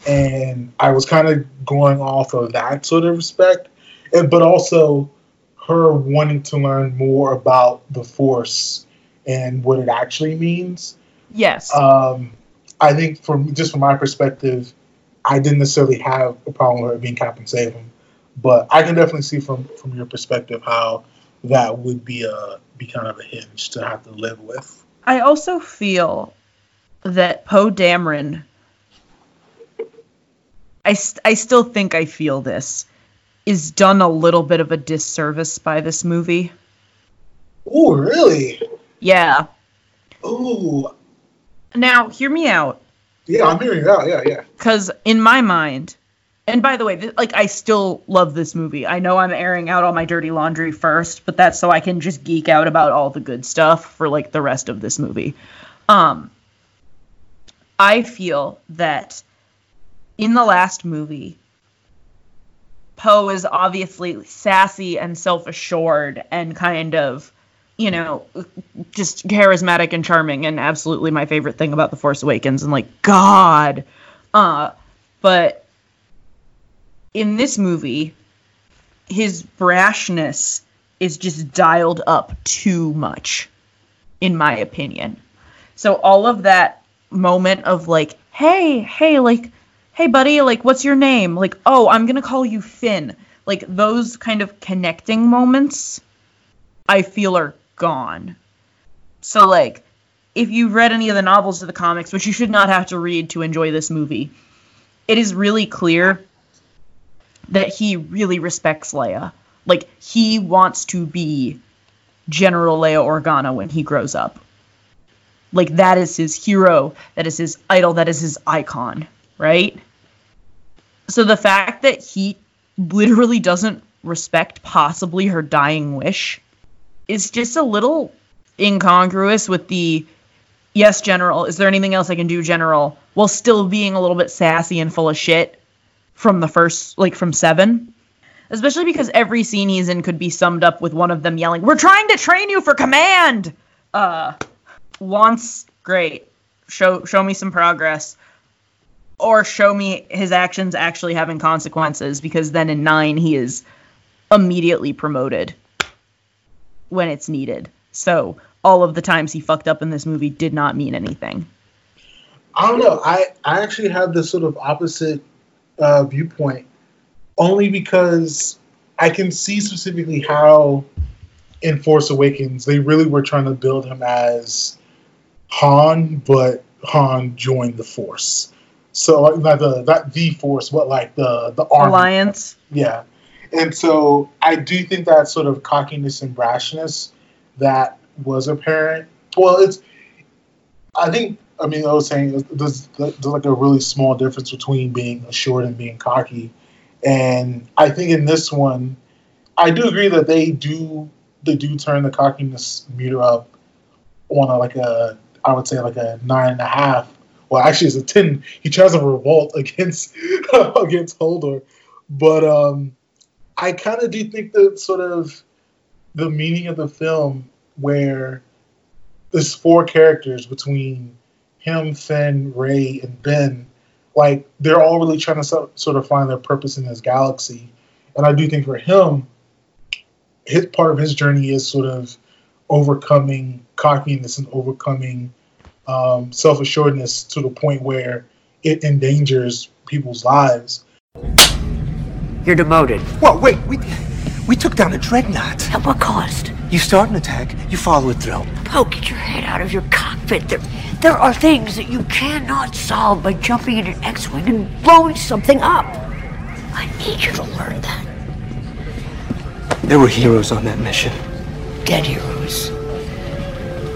And I was kind of going off of that sort of respect and but also her wanting to learn more about the force and what it actually means. Yes. Um, I think from just from my perspective, I didn't necessarily have a problem with her being Captain Save him, but I can definitely see from from your perspective how that would be a be kind of a hinge to have to live with. I also feel that Poe Dameron. I, st- I still think I feel this is done a little bit of a disservice by this movie. Oh, really? Yeah. Oh, Now, hear me out. yeah, I'm hearing that. Yeah, yeah. because in my mind and by the way th- like i still love this movie. I know i'm airing out all my dirty laundry first but that's so i can just geek out about all the good stuff for like the rest of this movie. Um i feel that in the last movie poe is obviously sassy and self-assured and kind of you know just charismatic and charming and absolutely my favorite thing about the force awakens and like god! Uh but in this movie, his brashness is just dialed up too much, in my opinion. So all of that moment of like, hey, hey, like, hey, buddy, like, what's your name? Like, oh, I'm gonna call you Finn. Like those kind of connecting moments, I feel are gone. So like, if you've read any of the novels or the comics, which you should not have to read to enjoy this movie, it is really clear that he really respects Leia. Like he wants to be General Leia Organa when he grows up. Like that is his hero, that is his idol, that is his icon, right? So the fact that he literally doesn't respect possibly her dying wish is just a little incongruous with the yes, General, is there anything else I can do, General? While still being a little bit sassy and full of shit from the first, like from seven. Especially because every scene he's in could be summed up with one of them yelling, We're trying to train you for command! Uh, once, great. Show, show me some progress. Or show me his actions actually having consequences, because then in nine he is immediately promoted when it's needed. So all of the times he fucked up in this movie did not mean anything. I don't know. I I actually have this sort of opposite uh, viewpoint only because I can see specifically how in Force Awakens they really were trying to build him as Han, but Han joined the Force. So like not the not the Force, but like the the army. Alliance. Yeah. And so I do think that sort of cockiness and brashness that was apparent. Well, it's I think I mean I was saying there's, there's like a really small difference between being assured and being cocky. And I think in this one, I do agree that they do they do turn the cockiness meter up on a, like a I would say like a nine and a half. Well, actually, it's a ten. He tries to revolt [laughs] against against Holdo, but um, I kind of do think that sort of the meaning of the film where there's four characters between him, Finn, Rey, and Ben. Like they're all really trying to so, sort of find their purpose in this galaxy, and I do think for him, his part of his journey is sort of overcoming cockiness and overcoming um, self assuredness to the point where it endangers people's lives. You're demoted. Whoa, wait, we, we took down a dreadnought. At what cost? You start an attack, you follow it through. Poke, your head out of your cockpit. There, there are things that you cannot solve by jumping in an X-Wing and blowing something up. I need you to learn that. There were heroes on that mission. Dead heroes.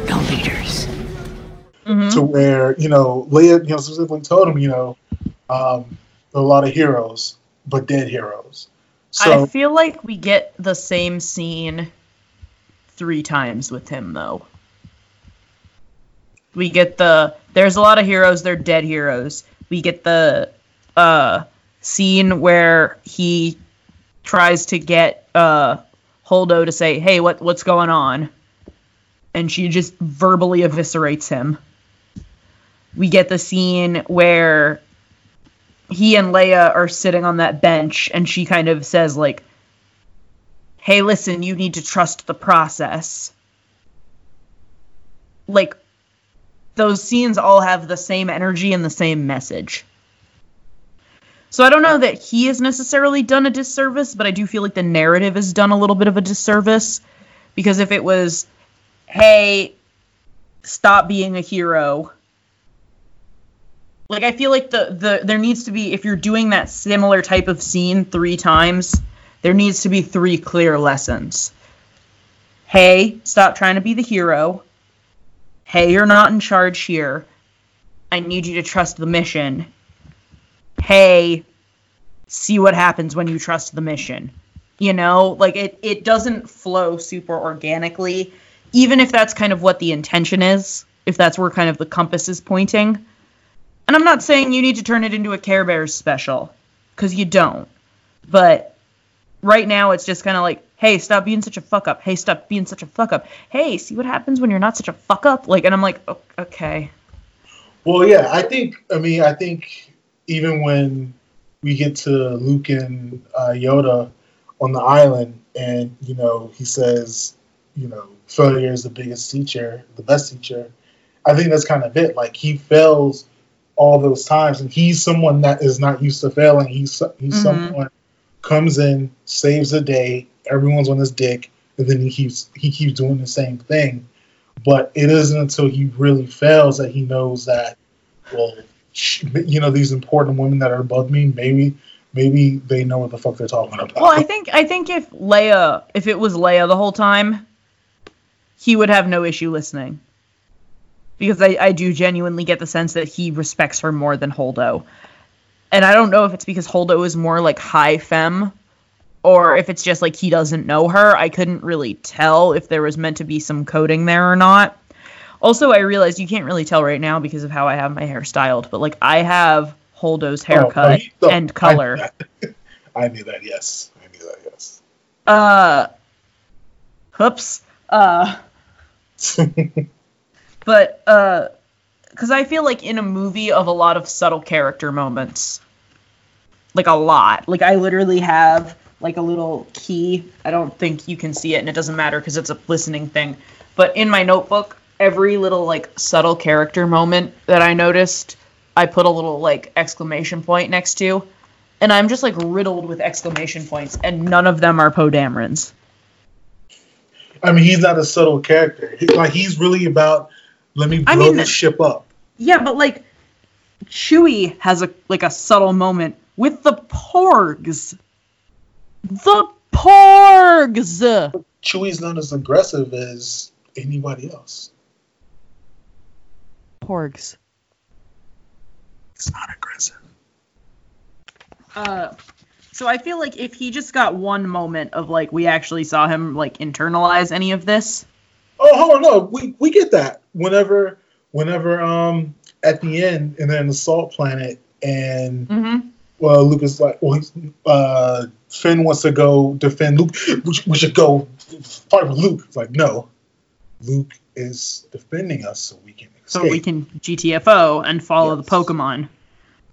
No leaders. Mm-hmm. to where you know Leia, you know, specifically told him, you know, um, there are a lot of heroes, but dead heroes. So I feel like we get the same scene three times with him though. We get the there's a lot of heroes, they're dead heroes. We get the uh scene where he tries to get uh Holdo to say, "Hey, what what's going on?" And she just verbally eviscerates him. We get the scene where he and Leia are sitting on that bench and she kind of says like hey listen you need to trust the process like those scenes all have the same energy and the same message so i don't know that he has necessarily done a disservice but i do feel like the narrative has done a little bit of a disservice because if it was hey stop being a hero like I feel like the the there needs to be if you're doing that similar type of scene three times, there needs to be three clear lessons. Hey, stop trying to be the hero. Hey, you're not in charge here. I need you to trust the mission. Hey, see what happens when you trust the mission. You know, like it it doesn't flow super organically, even if that's kind of what the intention is, if that's where kind of the compass is pointing. And I'm not saying you need to turn it into a Care Bears special, because you don't. But right now, it's just kind of like, hey, stop being such a fuck up. Hey, stop being such a fuck up. Hey, see what happens when you're not such a fuck up. Like, and I'm like, "O- okay. Well, yeah, I think. I mean, I think even when we get to Luke and uh, Yoda on the island, and you know, he says, you know, failure is the biggest teacher, the best teacher. I think that's kind of it. Like he fails all those times, and he's someone that is not used to failing. He's he's Mhm. someone comes in, saves the day, everyone's on his dick, and then he keeps he keeps doing the same thing. But it isn't until he really fails that he knows that, well, you know, these important women that are above me, maybe maybe they know what the fuck they're talking about. Well, I think I think if Leia, if it was Leia the whole time, he would have no issue listening. Because I, I do genuinely get the sense that he respects her more than Holdo. And I don't know if it's because Holdo is more like high femme or if it's just like he doesn't know her. I couldn't really tell if there was meant to be some coding there or not. Also, I realized you can't really tell right now because of how I have my hair styled, but like I have Holdo's Oh, haircut you- no, and color. I knew, that. [laughs] I knew that. Yes, I knew that. Yes. Uh, whoops. Uh, [laughs] but uh, because I feel like in a movie of a lot of subtle character moments, like a lot. Like I literally have like a little key. I don't think you can see it, and it doesn't matter because it's a listening thing. But in my notebook, every little like subtle character moment that I noticed, I put a little like exclamation point next to. and I'm just like riddled with exclamation points, and none of them are Poe Dameron's. I mean, he's not a subtle character. He- like he's really about let me blow I mean- this ship up. Yeah, but like Chewie has a like a subtle moment with the Porgs. The Porgs. Chewie's not as aggressive as anybody else. Porgs. It's not aggressive. Uh, so I feel like if he just got one moment of like we actually saw him like internalize any of this. Oh, hold on, no, we we get that whenever whenever um at the end and then the salt planet and Mm-hmm. well Lucas like well he's, uh Finn wants to go defend Luke. We should, go fight with Luke. It's like no, Luke is defending us so we can So we can GTFO and follow Yes. the Pokemon.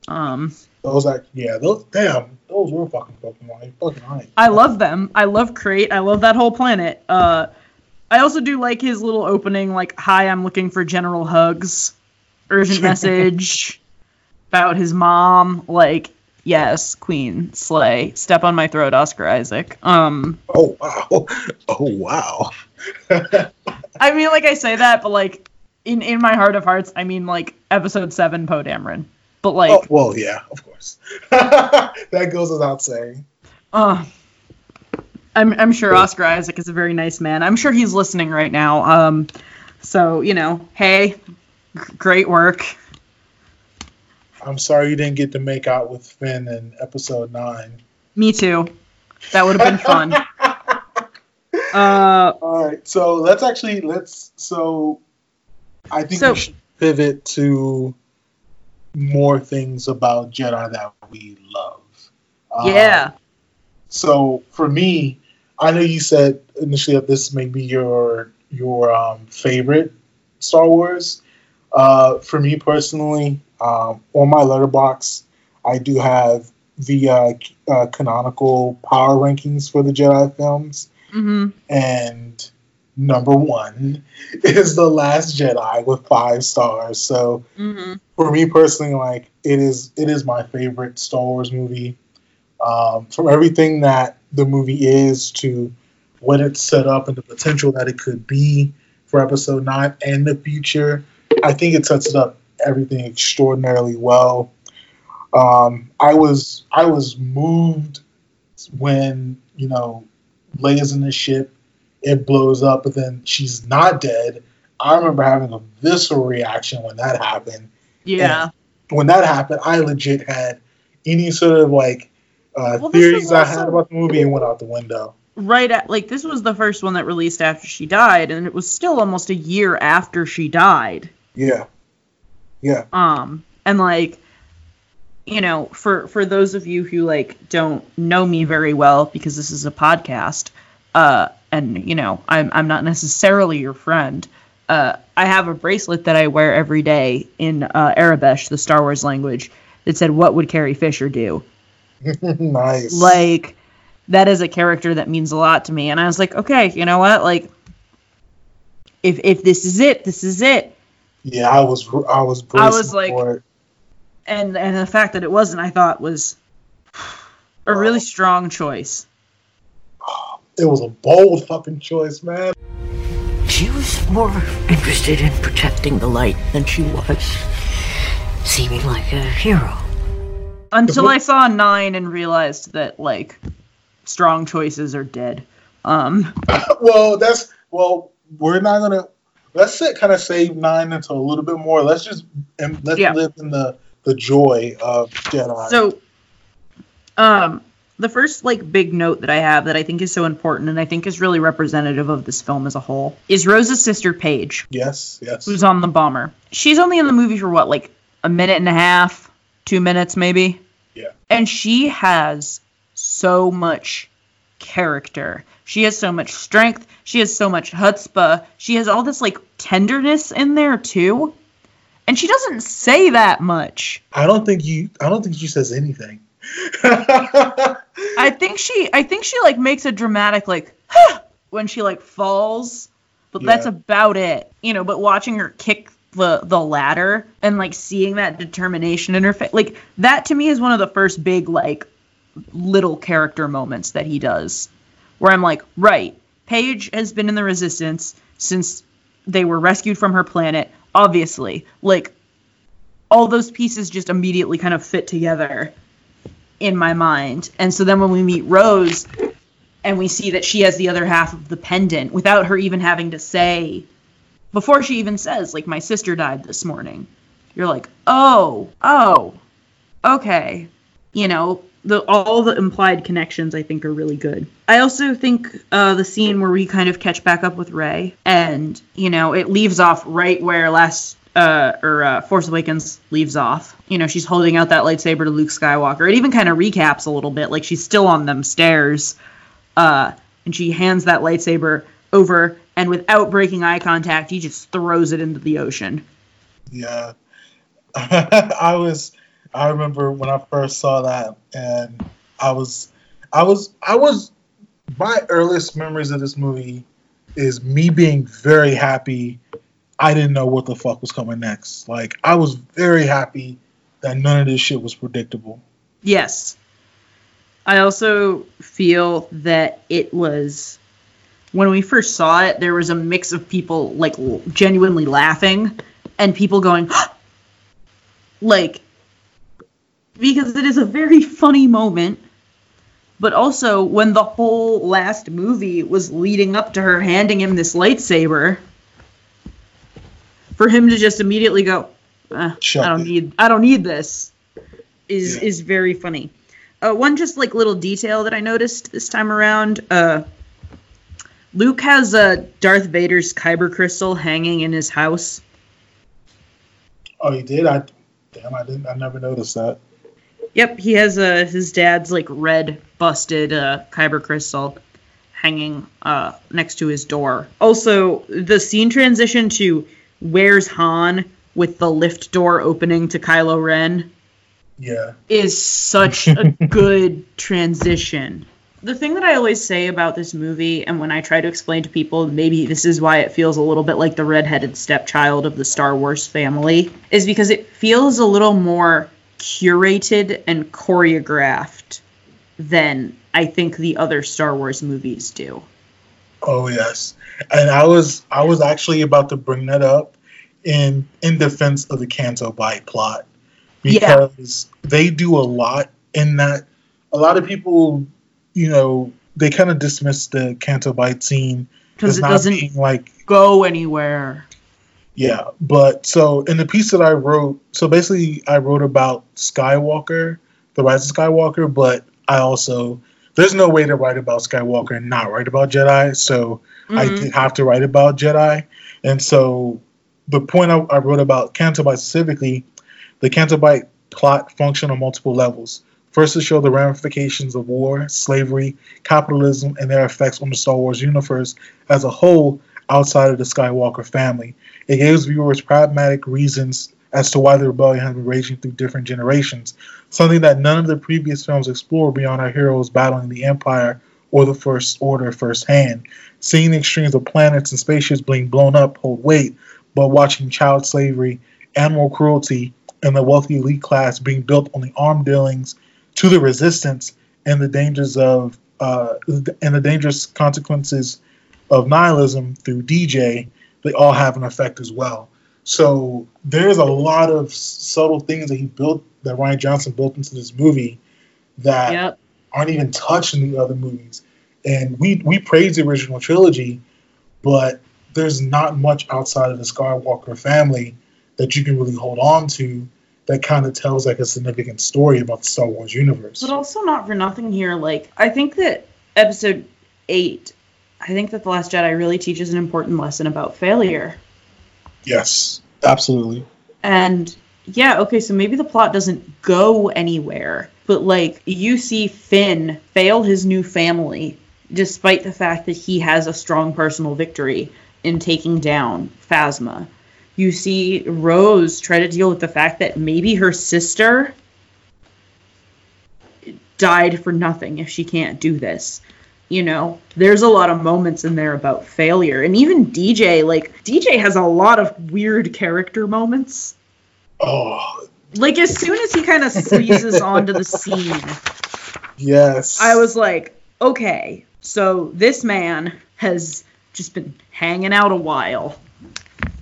Um, Those like yeah, those damn those were fucking Pokemon. Fucking hype. I love them. I love Crait. I love that whole planet. Uh, I also do like his little opening, like, "Hi, I'm looking for General Hugs." Urgent [laughs] message about his mom. Like, yes, Queen Slay, step on my throat, Oscar Isaac. Um, Oh wow, oh wow. [laughs] I mean, like I say that, but like, in in my heart of hearts, I mean, like, Episode Seven, Poe Dameron. But like, oh well, yeah, of course. [laughs] that goes without saying. Uh, I'm I'm sure Oscar Isaac is a very nice man. I'm sure he's listening right now. Um, so you know, hey, g- great work. I'm sorry you didn't get to make out with Finn in episode nine. Me too. That would have been fun. [laughs] Uh, All right, so let's actually let's so I think So- we should pivot to more things about Jedi that we love. Um, yeah. So for me, I know you said initially that this may be your your um, favorite Star Wars. Uh, for me personally, um, on my Letterboxd, I do have the uh, uh, canonical power rankings for the Jedi films, hmm and number one [laughs] is the Last Jedi with five stars. So hmm for me personally, like it is it is my favorite Star Wars movie. Um, from everything that the movie is to what it's set up and the potential that it could be for Episode Nine and the future, I think it sets it up everything extraordinarily well. Um, I was I was moved when you know Leia's in the ship, it blows up, but then she's not dead. I remember having a visceral reaction when that happened Yeah. when that happened, I legit had any sort of like uh, Well, theories I had about the movie and went out the window. Right at like this was the first one that released after she died, and it was still almost a year after she died. Yeah, yeah, um and like you know for for those of you who like don't know me very well because this is a podcast uh and you know i'm i'm not necessarily your friend uh i have a bracelet that i wear every day in uh Aurebesh the star wars language that said what would carrie fisher do? [laughs] Nice. like that is a character that means a lot to me and i was like okay you know what? Like if if this is it this is it yeah, I was I was I was like- for it. and and the fact that it wasn't i thought was a really strong choice [sighs] It was a bold fucking choice, man. She was more interested in protecting the light than she was seeming like a hero. until i saw nine and realized that like strong choices are dead um [laughs] well, that's well, we're not gonna let's sit, kind of save nine until a little bit more. Let's just and let's Yeah. live in the the joy of Jedi. so um the first like big note that i have that i think is so important and i think is really representative of this film as a whole is rose's sister paige yes, yes, who's on the bomber. She's only in the movie for what, like a minute and a half, two minutes maybe? Yeah. And she has so much character. She has so much strength. She has so much chutzpah. She has all this like tenderness in there too. And she doesn't say that much. I don't think you. I don't think she says anything. I think she I think she like makes a dramatic like [gasps] when she like falls, but that's about it. You know, but watching her kick the the ladder and like seeing that determination in her face like that to me is one of the first big like little character moments that he does where I'm like, right, Paige has been in the resistance since they were rescued from her planet, obviously. Like all those pieces just immediately kind of fit together in my mind. And so then when we meet Rose and we see that she has the other half of the pendant without her even having to say before she even says like my sister died this morning. You're like, "Oh, oh. Okay." You know, the all the implied connections I think are really good. I also think uh, the scene where we kind of catch back up with Rey, and you know, it leaves off right where last uh, or uh, Force Awakens leaves off. You know, she's holding out that lightsaber to Luke Skywalker. It even kind of recaps a little bit, like she's still on them stairs, uh, and she hands that lightsaber over, and without breaking eye contact, he just throws it into the ocean. Yeah, [laughs] I was. I remember when I first saw that, and I was, I was, I was. My earliest memories of this movie is me being very happy. I didn't know what the fuck was coming next. Like I was very happy that none of this shit was predictable. Yes. I also feel that it was when we first saw it, there was a mix of people like genuinely laughing and people going [gasps] like because it is a very funny moment. But also when the whole last movie was leading up to her handing him this lightsaber, for him to just immediately go, "Eh, I don't need I don't need this is is very funny. Uh, one just like little detail that I noticed this time around. Uh, Luke has uh, Darth Vader's kyber crystal hanging in his house. Oh, he did? I damn, I didn't. I never noticed that. Yep, he has uh, his dad's like red busted uh, kyber crystal hanging uh, next to his door. Also, the scene transition to where's Han with the lift door opening to Kylo Ren Yeah. is such a [laughs] good transition. The thing that I always say about this movie, and when I try to explain to people, maybe this is why it feels a little bit like the redheaded stepchild of the Star Wars family, is because it feels a little more curated and choreographed than I think the other Star Wars movies do. Oh yes, and I was I was actually about to bring that up in in defense of the Canto Bight plot Yeah. because they do a lot in that. A lot of people, you know, they kind of dismiss the Canto Bight scene Because it not doesn't like go anywhere. Yeah, but so in the piece that I wrote, so basically I wrote about Skywalker, the Rise of Skywalker, but I also there's no way to write about Skywalker and not write about Jedi, so I Mhm. did have to write about Jedi, and so the point I, I wrote about Canto Bight specifically, the Canto Bight plot function on multiple levels. First, to show the ramifications of war, slavery, capitalism, and their effects on the Star Wars universe as a whole outside of the Skywalker family. It gives viewers pragmatic reasons as to why the rebellion has been raging through different generations, something that none of the previous films explore beyond our heroes battling the Empire or the First Order firsthand. Seeing the extremes of planets and spaceships being blown up hold weight, but watching child slavery, animal cruelty, and the wealthy elite class being built on the arm dealings to the resistance and the dangers of uh, and the dangerous consequences of nihilism through DJ, they all have an effect as well. So there's a lot of subtle things that he built that Rian Johnson built into this movie that Yep. aren't even touched in the other movies. And we we praise the original trilogy, but there's not much outside of the Skywalker family that you can really hold on to that kind of tells like a significant story about the Star Wars universe. But also not for nothing here. Like I think that episode eight, I think that the Last Jedi really teaches an important lesson about failure. Yes, absolutely. And yeah, okay, so maybe the plot doesn't go anywhere, but like you see Finn fail his new family despite the fact that he has a strong personal victory in taking down Phasma. You see Rose try to deal with the fact that maybe her sister died for nothing if she can't do this. You know, there's a lot of moments in there about failure. And even DJ, like, DJ has a lot of weird character moments. Oh, Like, as soon as he kind of squeezes [laughs] onto the scene, Yes. I was like, okay, so this man has just been hanging out a while.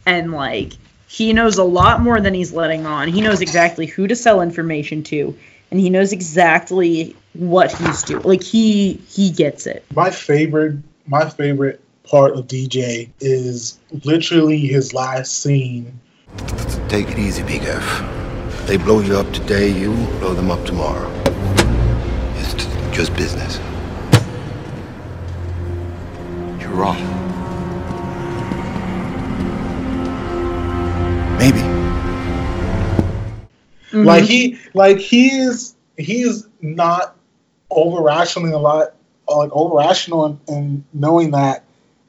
And like, he knows a lot more than he's letting on. He knows exactly who to sell information to, and he knows exactly what he's doing. Like he he gets it. my favorite my favorite part of DJ is literally his last scene. Take it easy, Big F. They blow you up today, you blow them up tomorrow. It's t- just business. You're wrong. Maybe. Like he like he is he is not over rationaling a lot like over rational in, in knowing that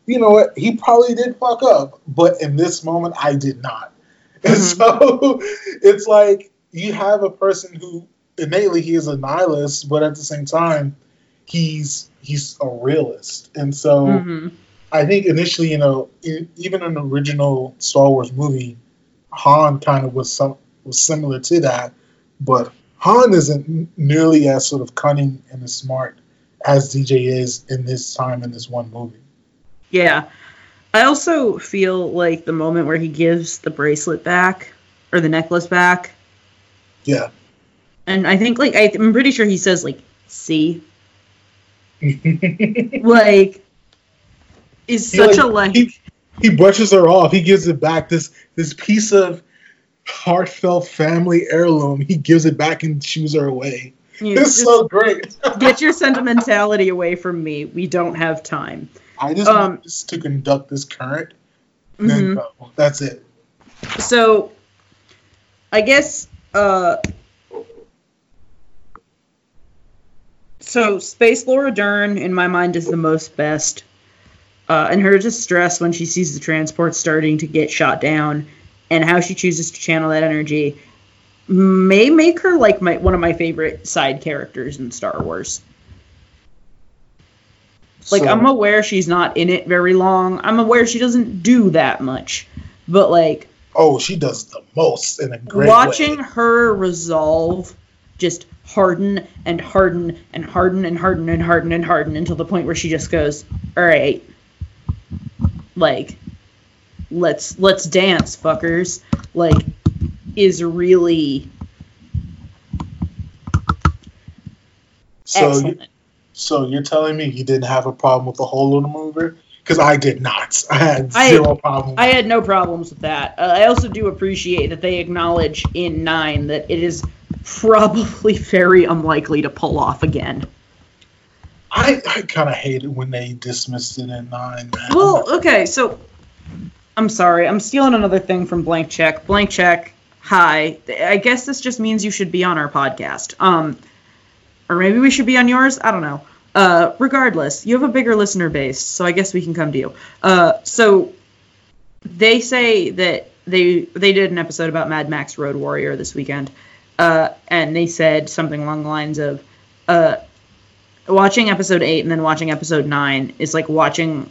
you know what he probably did fuck up but in this moment i did not. And [laughs] so it's like you have a person who innately he is a nihilist but at the same time he's he's a realist. And so Mhm. I think initially, you know, even in the original Star Wars movie, Han kind of was some was similar to that, but Han isn't nearly as sort of cunning and as smart as DJ is in this time in this one movie. Yeah. I also feel like the moment where he gives the bracelet back or the necklace back, Yeah, and I think like I, I'm pretty sure he says like "see," [laughs] like is such like, a like he, he brushes her off. He gives it back this this piece of heartfelt family heirloom. He gives it back and shoos her away. you It's so great. get your sentimentality away from me. We don't have time. I just Um, want to conduct this current. Then Mhm. go. That's it. So, I guess, uh, so Space Laura Dern, in my mind, is the most best. Uh, and her distress when she sees the transport starting to get shot down, and how she chooses to channel that energy, may make her like my one of my favorite side characters in Star Wars. Like So- I'm aware she's not in it very long. I'm aware she doesn't do that much, but like Oh, she does the most in a great watching way. her resolve just harden and harden and harden and harden and harden and harden until the point where she just goes, "All right, like let's let's dance, fuckers." Like is really So, excellent. so you're telling me you didn't have a problem with the whole of the movie? Because I did not. [laughs] I had I- zero problem. I had no problems with that. Uh, I also do appreciate that they acknowledge in nine that it is probably [laughs] very unlikely to pull off again. I, I kind of hate it when they dismissed it in nine. Man. Well, okay, so I'm sorry, I'm stealing another thing from Blank Check. Blank Check, hi. I guess this just means you should be on our podcast. Um, or maybe we should be on yours. I don't know. Uh, regardless, you have a bigger listener base, so I guess we can come to you. Uh, so they say that they they did an episode about Mad Max Road Warrior this weekend, uh, and they said something along the lines of, uh, watching episode eight and then watching episode nine is like watching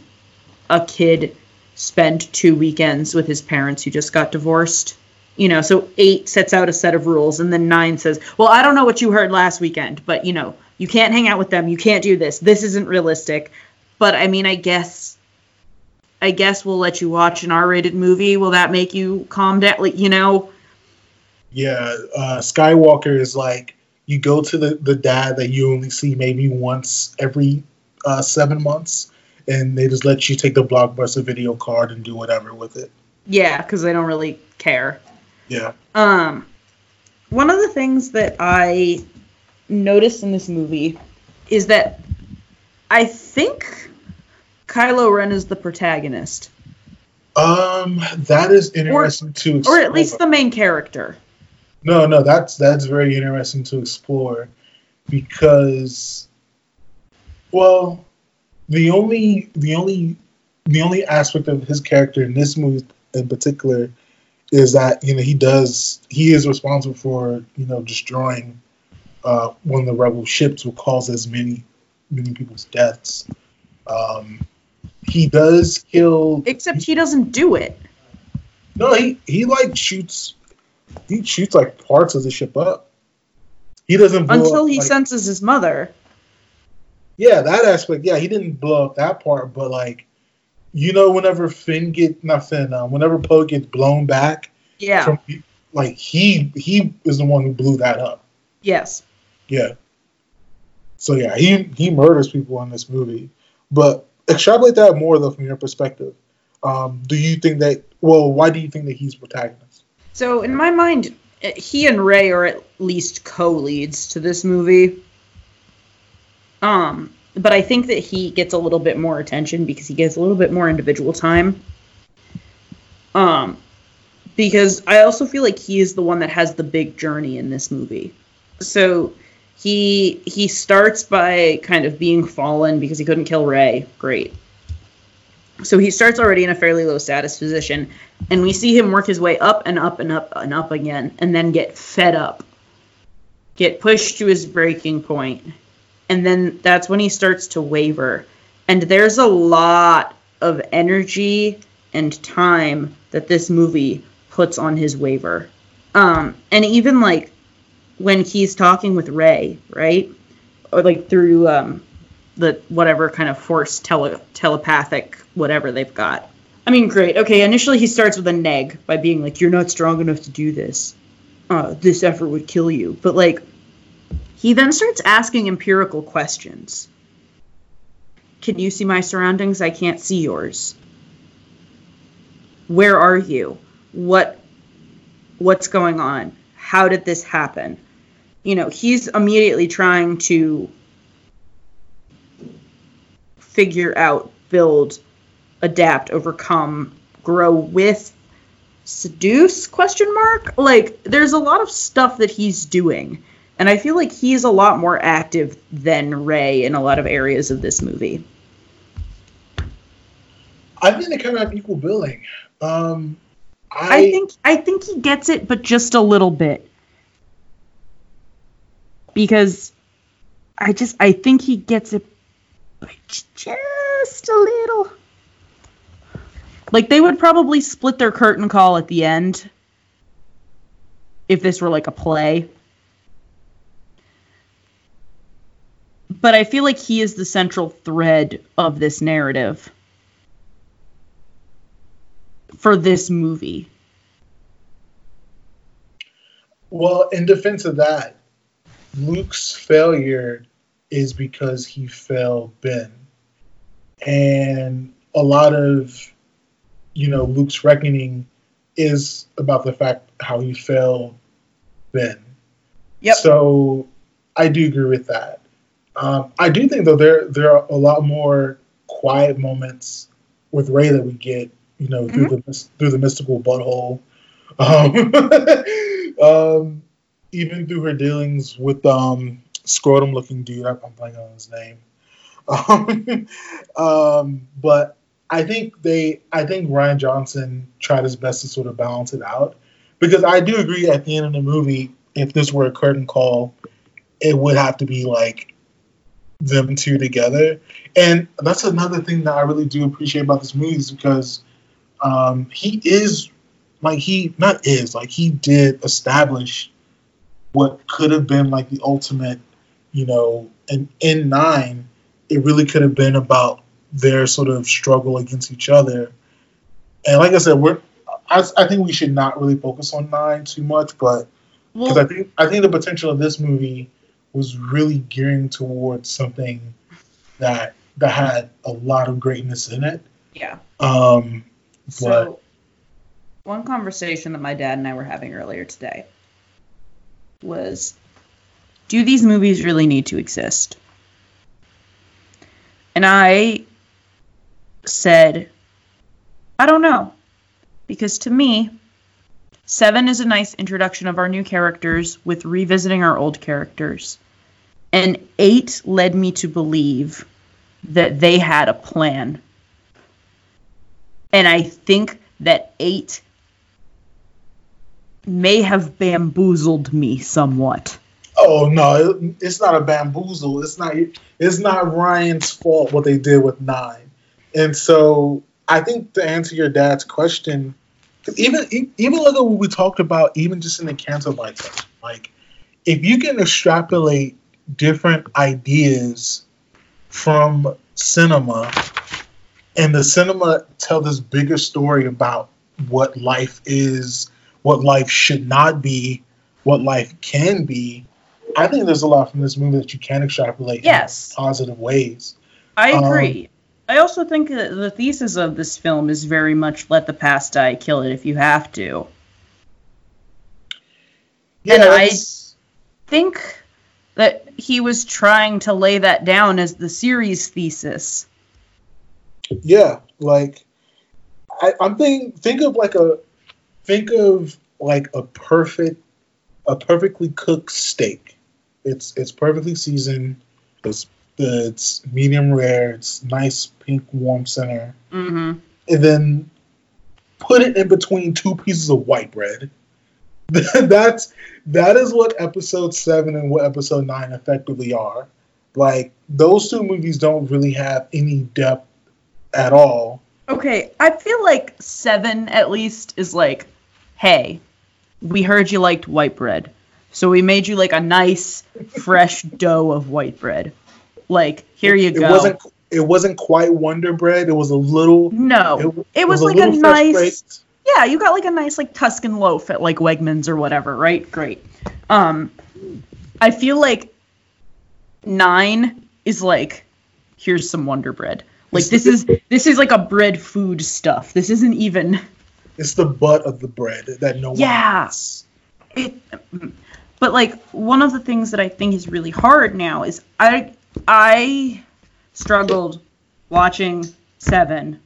a kid spend two weekends with his parents who just got divorced. You know, so eight sets out a set of rules, and then nine says, "Well, I don't know what you heard last weekend, but you know, you can't hang out with them. You can't do this. This isn't realistic." But I mean, I guess, I guess we'll let you watch an R-rated movie. Will that make you calm down? Like, you know, yeah, uh, Skywalker is like you go to the, the dad that you only see maybe once every uh, seven months, and they just let you take the blockbuster video card and do whatever with it. yeah, because they don't really care. Yeah. Um, one of the things that I noticed in this movie is that I think Kylo Ren is the protagonist, Um, that is interesting to explore. or at least the main character. No, no, that's that's very interesting to explore because, well, the only the only the only aspect of his character in this movie in particular is that you know he does he is responsible for you know destroying uh, one of the rebel ships, will cause as many many people's deaths. Um, he does kill. Except he doesn't do it. No, he he like shoots. He shoots like parts of the ship up. He doesn't blow until up, he like- senses his mother. Yeah, that aspect. Yeah, he didn't blow up that part, but like, you know, whenever Finn get not Finn, um, whenever Poe gets blown back, Yeah. from, like he he is the one who blew that up. yes. Yeah. So yeah, he he murders people in this movie. But extrapolate that more though from your perspective. Um, do you think that? Well, why do you think that he's protagonist? So in my mind, eh, he and Rey are at least co-leads to this movie. Um, but I think that he gets a little bit more attention because he gets a little bit more individual time. Um, because I also feel like he is the one that has the big journey in this movie. So he he starts by kind of being fallen because he couldn't kill Rey. Great. So he starts already in a fairly low status position, and we see him work his way up and up and up and up again, and then get fed up, get pushed to his breaking point, and then that's when he starts to waver. And there's a lot of energy and time that this movie puts on his waver. Um, and even like when he's talking with Rey, right? Or like through um, the whatever kind of force tele- telepathic whatever they've got. I mean, great. Okay, initially he starts with a neg by being like, "You're not strong enough to do this. Uh, this effort would kill you." But like, he then starts asking empirical questions. Can you see my surroundings? I can't see yours. Where are you? What what's going on? How did this happen? You know, he's immediately trying to figure out, build, adapt, overcome, grow with seduce question mark like there's a lot of stuff that he's doing and i feel like he's a lot more active than Rey in a lot of areas of this movie I think they kind of have equal billing. Um, I, I think I think he gets it, but just a little bit. Because I just I think he gets it but just a little. Like they would probably split their curtain call at the end if this were like a play. But I feel like he is the central thread of this narrative for this movie. Well, in defense of that, Luke's failure is because he failed Ben. And a lot of, you know, Luke's reckoning is about the fact how he failed Ben. Yep. So I do agree with that. Um, I do think though there there are a lot more quiet moments with Rey that we get, you know, through the through the mystical butthole. Um, [laughs] um, even through her dealings with um scrotum looking dude, I'm blanking on his name. Um, [laughs] um, but I think they, I think Rian Johnson tried his best to sort of balance it out because I do agree at the end of the movie, if this were a curtain call, it would have to be like them two together, and that's another thing that I really do appreciate about this movie is because um, he is like he not is like he did establish what could have been like the ultimate, you know, and in nine, it really could have been about their sort of struggle against each other. And like I said, we're I, I think we should not really focus on nine too much, but because I think I think the potential of this movie was really gearing towards something that that had a lot of greatness in it. Yeah. Um, but So, one conversation that my dad and I were having earlier today was do these movies really need to exist? And I said, I don't know. Because to me, seven is a nice introduction of our new characters with revisiting our old characters. And eight led me to believe that they had a plan. And I think that eight may have bamboozled me somewhat. Oh no, it- it's not a bamboozle. It's not. It's not Rian's fault what they did with nine. And so I think to answer your dad's question, even even at what we talked about, even just in the cancer section. Like, if you can extrapolate different ideas from cinema, and the cinema tell this bigger story about what life is, what life should not be, what life can be. I think there's a lot from this movie that you can extrapolate Yes. in positive ways. I Um, agree. I also think that the thesis of this film is very much let the past die, kill it if you have to. Yeah, And I- think that he was trying to lay that down as the series thesis. yeah, like I, I'm thinking. Think of like a think of like a perfect, a perfectly cooked steak. It's it's perfectly seasoned. It's it's medium rare. It's nice pink warm center, hmm and then put it in between two pieces of white bread. [laughs] That's that is what episode seven and what episode nine effectively are. Like those two movies don't really have any depth at all. Okay, I feel like seven at least is like, hey, we heard you liked white bread, so we made you like a nice fresh [laughs] dough of white bread. Like here you go. it wasn't it wasn't quite Wonder Bread. It was a little. no, it, was, like a, fresh nice. Yeah, you got like a nice like Tuscan loaf at like Wegmans or whatever, right? Great. Um, I feel like nine is like, here's some Wonder Bread. Like this is this is like a bread food stuff. This isn't even. It's the butt of the bread that no one. Yeah. eats. it but like one of the things that i think is really hard now is i i struggled watching seven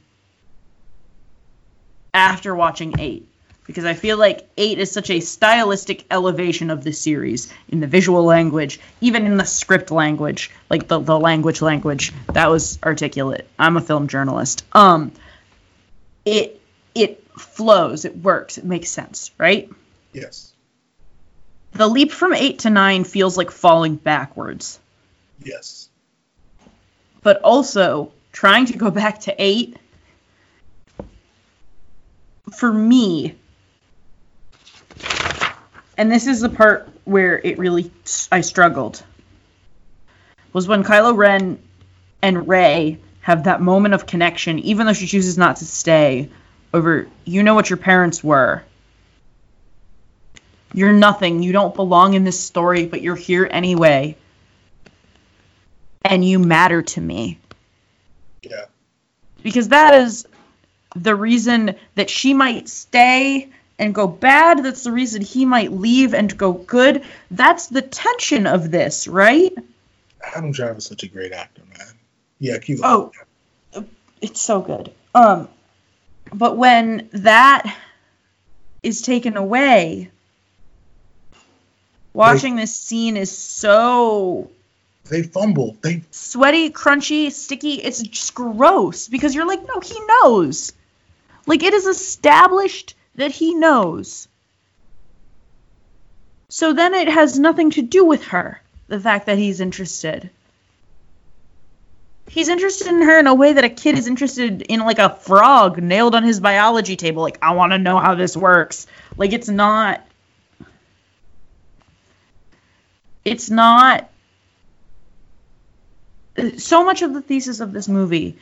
after watching eight because i feel like eight is such a stylistic elevation of the series in the visual language even in the script language like the, the language language that was articulate i'm a film journalist um it it flows it works it makes sense right Yes. the leap from 8 to 9 feels like falling backwards, Yes. but also trying to go back to 8 for me and this is the part where it really I struggled was when Kylo Ren and Rey have that moment of connection even though she chooses not to stay over you know what your parents were You're nothing. You don't belong in this story, but you're here anyway. And you matter to me. Yeah. Because that is the reason that she might stay and go bad. That's the reason he might leave and go good. That's the tension of this, right? Adam Driver is such a great actor, man. Yeah, keep Oh, it's so good. Um, but when that is taken away, watching this scene is so They fumble. They sweaty, crunchy, sticky. It's just gross because you're like, no, he knows. Like it is established that he knows. So then it has nothing to do with her, the fact that he's interested. He's interested in her in a way that a kid is interested in like a frog nailed on his biology table. Like, I want to know how this works. Like, it's not. It's not. So much of the thesis of this movie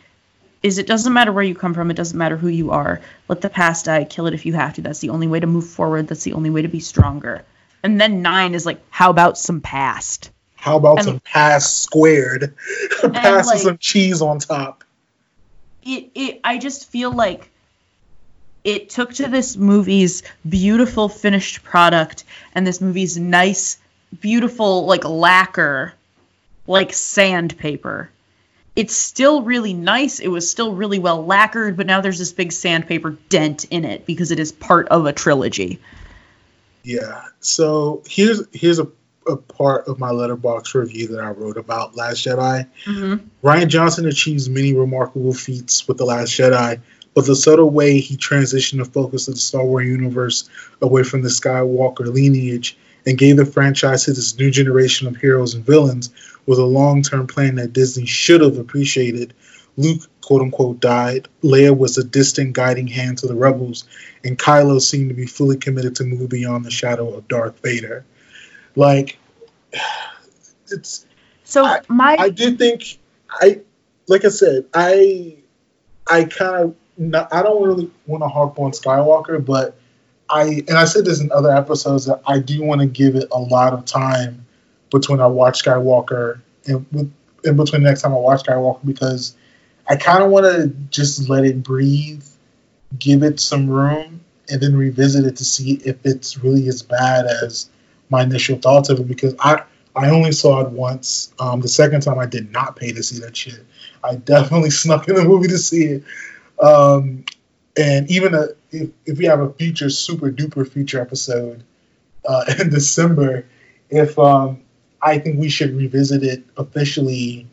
is it doesn't matter where you come from, it doesn't matter who you are. Let the past die, kill it if you have to. That's the only way to move forward. That's the only way to be stronger. And then nine is like, how about some past? how about And- some past squared? [laughs] pass like- with some cheese on top. it, it I just feel like it took to this movie's beautiful finished product and this movie's nice, beautiful like lacquer, like sandpaper. It's still really nice. It was still really well lacquered, but now there's this big sandpaper dent in it because it is part of a trilogy. Yeah. So here's here's a, a part of my Letterboxd review that I wrote about Last Jedi. Mm-hmm. Rian Johnson achieves many remarkable feats with The Last Jedi, but the subtle way he transitioned the focus of the Star Wars universe away from the Skywalker lineage and gave the franchise to this new generation of heroes and villains was a long term plan that Disney should have appreciated. Luke, quote unquote, died. Leia was a distant guiding hand to the rebels, and Kylo seemed to be fully committed to move beyond the shadow of Darth Vader. Like, [sighs] it's So my I do think I like I said, I I kind of I don't really want to harp on Skywalker, but I and I said this in other episodes that I do want to give it a lot of time between I watch Skywalker and in between the next time I watch Skywalker because I kind of want to just let it breathe, give it some room, and then revisit it to see if it's really as bad as my initial thoughts of it. Because I I only saw it once. Um, the second time I did not pay to see that shit. I definitely [laughs] snuck in the movie to see it. Um, and even a, if, if we have a future super duper feature episode uh, [laughs] in December, if um, I think we should revisit it officially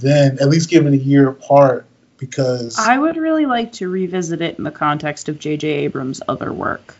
then, at least give it a year apart because I would really like to revisit it in the context of J.J. Abrams' other work.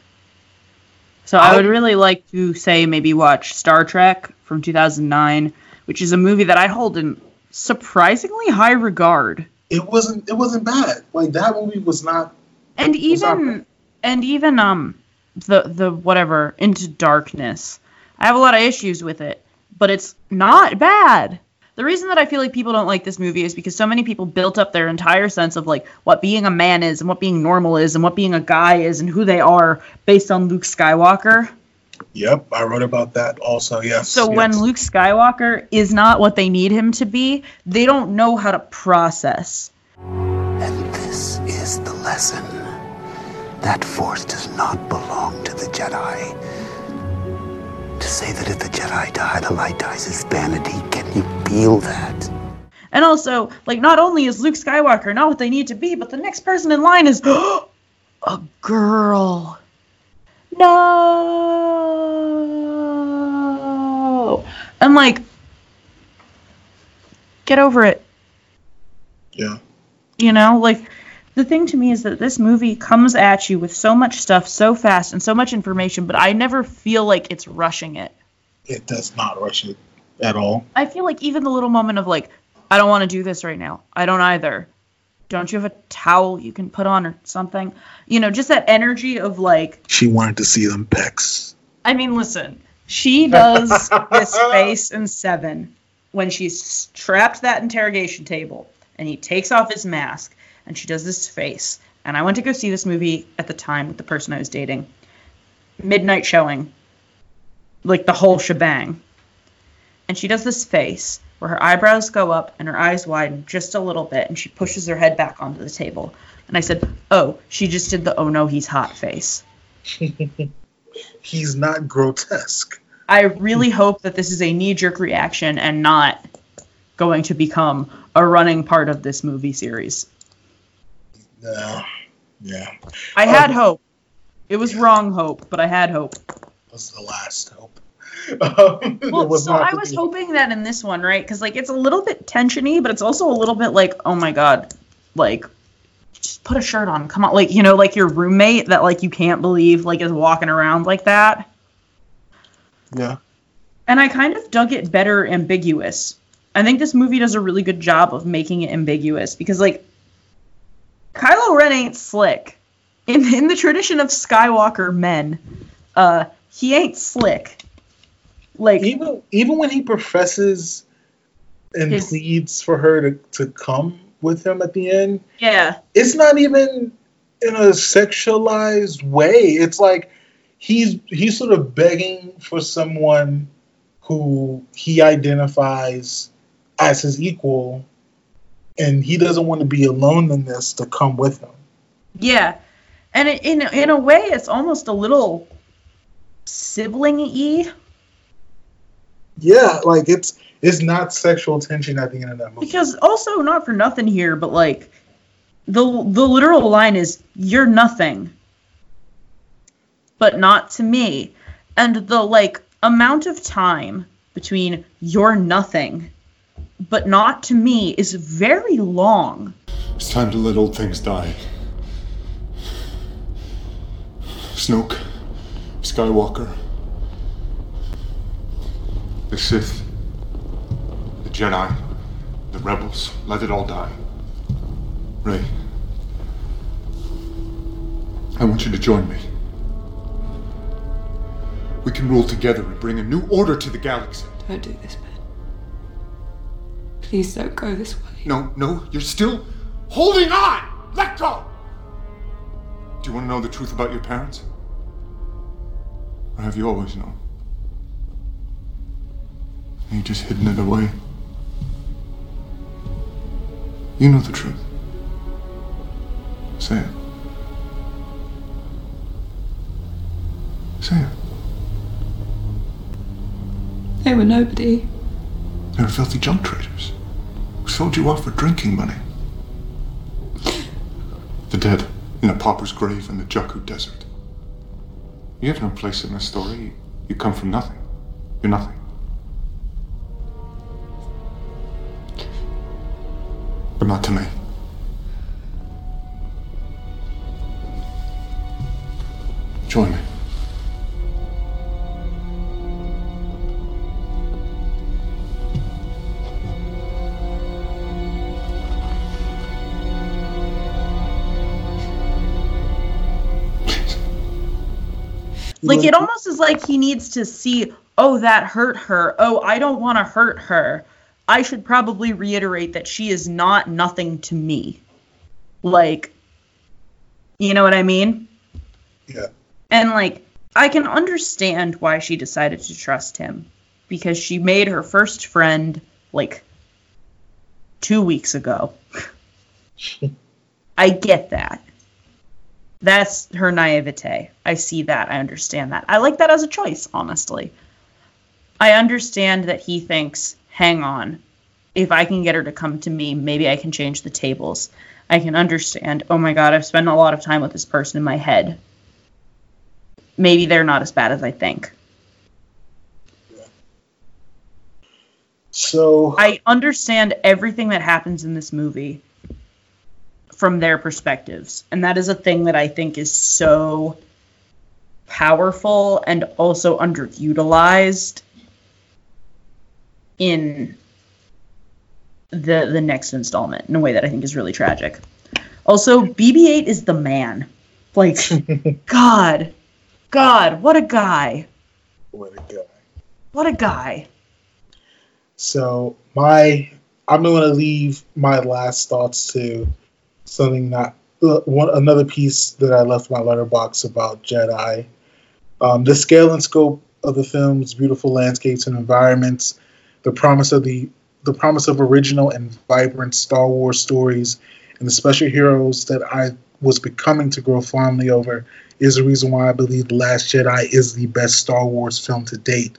So I, I would really like to say maybe watch Star Trek from 2009, which is a movie that I hold in surprisingly high regard. It wasn't. It wasn't bad. Like that movie was not. And even and even um the the whatever into darkness. I have a lot of issues with it, but it's not bad. The reason that I feel like people don't like this movie is because so many people built up their entire sense of like what being a man is and what being normal is and what being a guy is and who they are based on Luke Skywalker. Yep, I wrote about that also. Yes. So yes. when Luke Skywalker is not what they need him to be, they don't know how to process. And this is the lesson. That force does not belong to the Jedi. To say that if the Jedi die, the light dies is vanity. Can you feel that? And also, like, not only is Luke Skywalker not what they need to be, but the next person in line is [gasps] a girl. No. I'm like, get over it. Yeah. You know, like, the thing to me is that this movie comes at you with so much stuff so fast and so much information, but I never feel like it's rushing it. It does not rush it at all. I feel like even the little moment of like, I don't want to do this right now. I don't either. Don't you have a towel you can put on or something? You know, just that energy of like. She wanted to see them pecs. I mean, listen, she does this [laughs] face in Seven when she's trapped that interrogation table and he takes off his mask and she does this face. And I went to go see this movie at the time with the person I was dating. Midnight showing. Like the whole shebang. And she does this face where her eyebrows go up and her eyes widen just a little bit and she pushes her head back onto the table. And I said, Oh, she just did the oh no, he's hot face. [laughs] he's not grotesque. I really hope that this is a knee jerk reaction and not going to become a running part of this movie series. No. Yeah. I had um, hope. It was wrong hope, but I had hope. It Was the last hope. Um, [laughs] well, so I was be. hoping that in this one, right? Because like it's a little bit tensiony, but it's also a little bit like, oh my god, like just put a shirt on. Come on, like you know, like your roommate that like you can't believe like is walking around like that. Yeah. And I kind of dug it better ambiguous. I think this movie does a really good job of making it ambiguous because like Kylo Ren ain't slick. In in the tradition of Skywalker men, uh, he ain't slick. Like even even when he professes and his, pleads for her to, to come with him at the end. Yeah. It's not even in a sexualized way. It's like he's he's sort of begging for someone who he identifies as his equal and he doesn't want to be alone in this to come with him. Yeah, and in in a way, it's almost a little sibling-y. Yeah, like it's it's not sexual tension at the end of that movie. Because also, not for nothing here, but like the the literal line is "You're nothing," but not to me, and the like amount of time between "You're nothing" but not to me, is very long. It's time to let old things die. Snoke, Skywalker, the Sith, the Jedi, the Rebels, let it all die. Rey, I want you to join me. We can rule together and bring a new order to the galaxy. Don't do this, Please don't go this way. No, no, you're still holding on! Let go! Do you want to know the truth about your parents? Or have you always known? And you just hidden it away? You know the truth. Say it. Say it. They were nobody. They were filthy junk traders sold you off for drinking money. The dead in a pauper's grave in the Jakku Desert. You have no place in this story. You come from nothing. You're nothing. But not to me. Join me. Like it almost is like he needs to see, oh, that hurt her. Oh, I don't want to hurt her. I should probably reiterate that she is not nothing to me. Like, you know what I mean? Yeah. And like, I can understand why she decided to trust him because she made her first friend like two weeks ago. [laughs] I get that. That's her naivete. I see that. I understand that. I like that as a choice, honestly. I understand that he thinks, hang on, if I can get her to come to me, maybe I can change the tables. I can understand, oh my god, I've spent a lot of time with this person in my head. Maybe they're not as bad as I think. So I understand everything that happens in this movie from their perspectives. And that is a thing that I think is so powerful and also underutilized in the the next installment in a way that I think is really tragic. Also, BB-8 is the man. Like [laughs] god. God, what a guy. What a guy. What a guy. So my I'm going to leave my last thoughts to something that uh, one another piece that I left my Letterboxd about Jedi. Um, the scale and scope of the film's beautiful landscapes and environments, the promise of the the promise of original and vibrant Star Wars stories, and the special heroes that I was becoming to grow fondly over is the reason why I believe The Last Jedi is the best Star Wars film to date.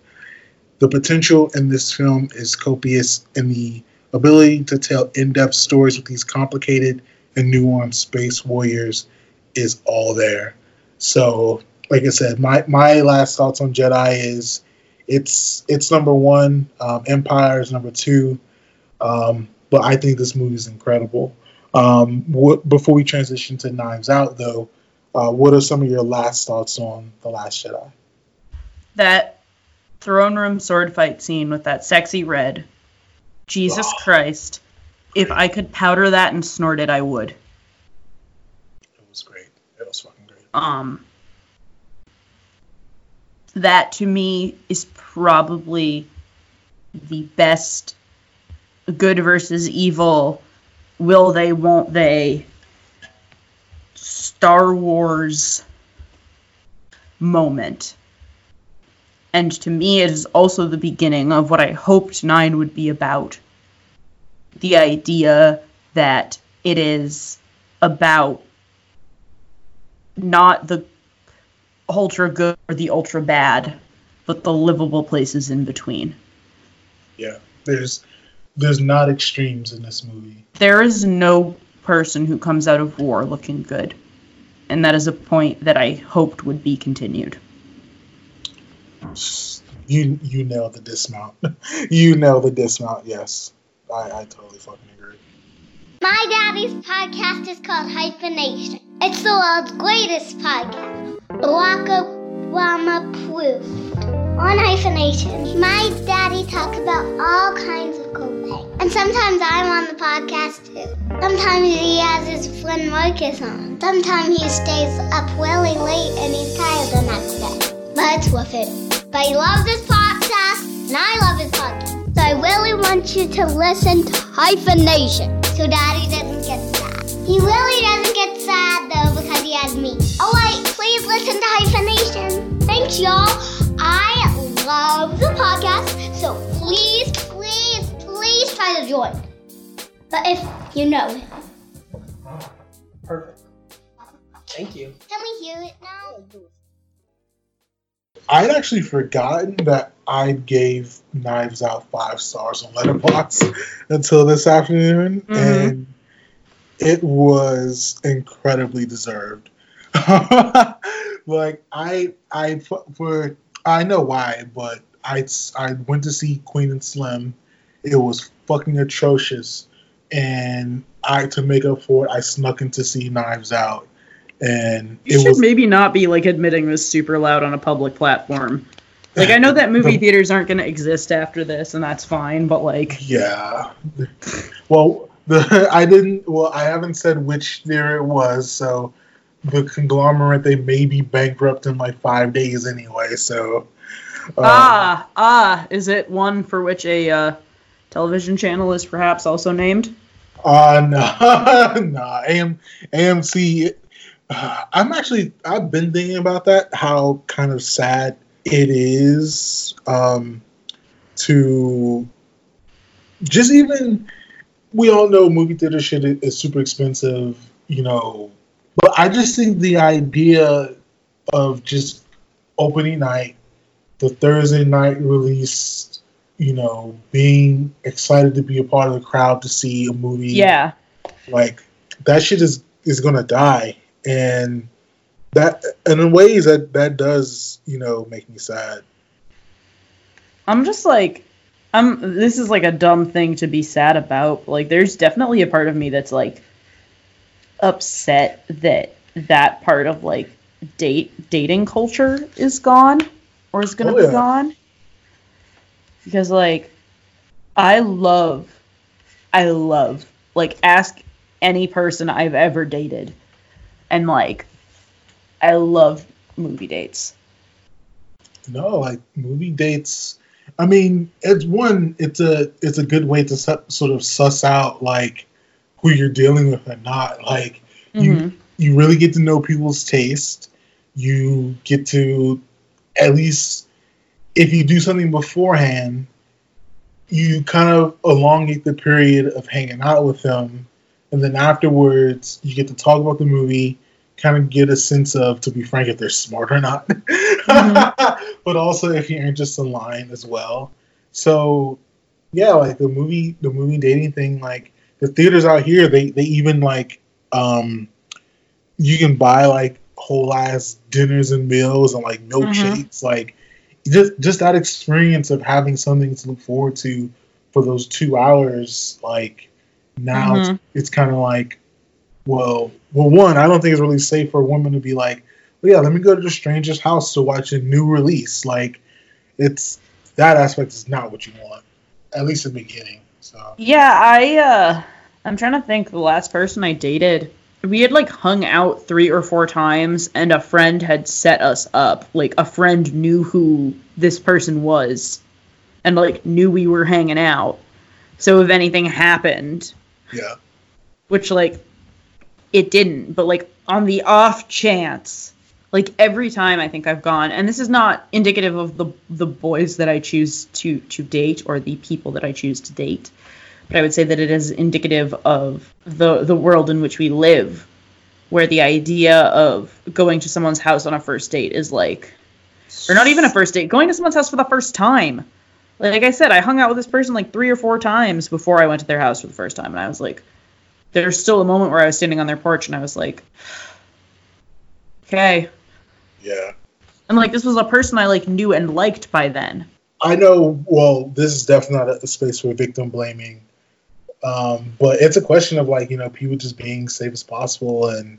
The potential in this film is copious, and the ability to tell in depth stories with these complicated and nuanced space warriors is all there. So, like I said, my, my last thoughts on Jedi is it's it's number one, um, Empire is number two, um, but I think this movie is incredible. Um, what, before we transition to Knives Out, though, uh, what are some of your last thoughts on The Last Jedi? That throne room sword fight scene with that sexy red. Jesus Christ. If I could powder that and snort it, I would. It was great. It was fucking great. Um that to me is probably the best good versus evil will they won't they Star Wars moment. And to me, it is also the beginning of what I hoped Nine would be about. The idea that it is about not the ultra good or the ultra bad, but the livable places in between. Yeah, there's there's not extremes in this movie. There is no person who comes out of war looking good. And that is a point that I hoped would be continued. You you nailed the dismount. [laughs] you nailed the dismount. Yes, I, I totally fucking agree. My daddy's podcast is called Hyphenation. It's the world's greatest podcast. Barack Obama approved. On Hyphenation, my daddy talks about all kinds of cool things. And sometimes I'm on the podcast too. Sometimes he has his friend Marcus on. Sometimes he stays up really late and he's tired the next day. But it's worth it. But he loves this podcast, and I love his podcast. So I really want you to listen to Hyphenation so Daddy doesn't get sad. He really doesn't get sad though because he has me. Alright, please listen to Hyphenation. Thanks, y'all. I love the podcast, so please, please, please try to join. But if you know him. Perfect. Thank you. Can we hear it now? I'd actually forgotten that I gave Knives Out five stars on Letterboxd until this afternoon, Mhm. and it was incredibly deserved. [laughs] like I, I for I know why, but I I went to see Queen and Slim. It was fucking atrocious, and I to make up for it, I snuck in to see Knives Out, and You it should was maybe not be like admitting this super loud on a public platform. Like I know that movie theaters aren't going to exist after this, and that's fine. But like, Yeah. Well, the [laughs] I didn't. Well, I haven't said which theater it was, so the conglomerate they may be bankrupt in like five days anyway. So. uh, ah, ah, is it one for which a uh, television channel is perhaps also named? Uh no, no. AM, AMC. Uh, I'm actually. I've been thinking about that. How kind of sad it is um, to just even. We all know movie theater shit is, is super expensive, you know. But I just think the idea of just opening night, the Thursday night release, you know, being excited to be a part of the crowd to see a movie. Yeah. Like that shit is is gonna die, and that and in ways that that does you know make me sad. I'm just like, I'm. This is like a dumb thing to be sad about. Like, there's definitely a part of me that's like upset that that part of like date dating culture is gone or is gonna Oh, be gone. Because like, I love, I love like ask any person I've ever dated, and like, I love movie dates. No, like movie dates. I mean, it's one. It's a it's a good way to su- sort of suss out like who you're dealing with or not. Like you Mhm. you really get to know people's taste. You get to at least if you do something beforehand, you kind of elongate the period of hanging out with them, and then afterwards you get to talk about the movie. Kind of get a sense of, to be frank, if they're smart or not. [laughs] but also if your interests align as well. So yeah, like the movie the movie dating thing, like the theaters out here, they they even like um you can buy like whole ass dinners and meals and like milkshakes, like just just that experience of having something to look forward to for those two hours, like now Mhm. it's, it's kind of like well well one, I don't think it's really safe for a woman to be like well, yeah, let me go to the stranger's house to watch a new release. Like, it's that aspect is not what you want, at least in the beginning. So Yeah, I uh I'm trying to think the last person I dated. We had like hung out three or four times and a friend had set us up. Like a friend knew who this person was and like knew we were hanging out. So if anything happened, yeah, which like it didn't, but like on the off chance, like every time I think I've gone, and this is not indicative of the the boys that I choose to to date or the people that I choose to date, but I would say that it is indicative of the the world in which we live, where the idea of going to someone's house on a first date is like, or not even a first date, going to someone's house for the first time. Like I said, I hung out with this person like three or four times before I went to their house for the first time, and I was like, there's still a moment where I was standing on their porch and I was like, okay. yeah. And like this was a person I like knew and liked by then. I know. Well, this is definitely not a space for victim blaming, um, but it's a question of like you know people just being safe as possible and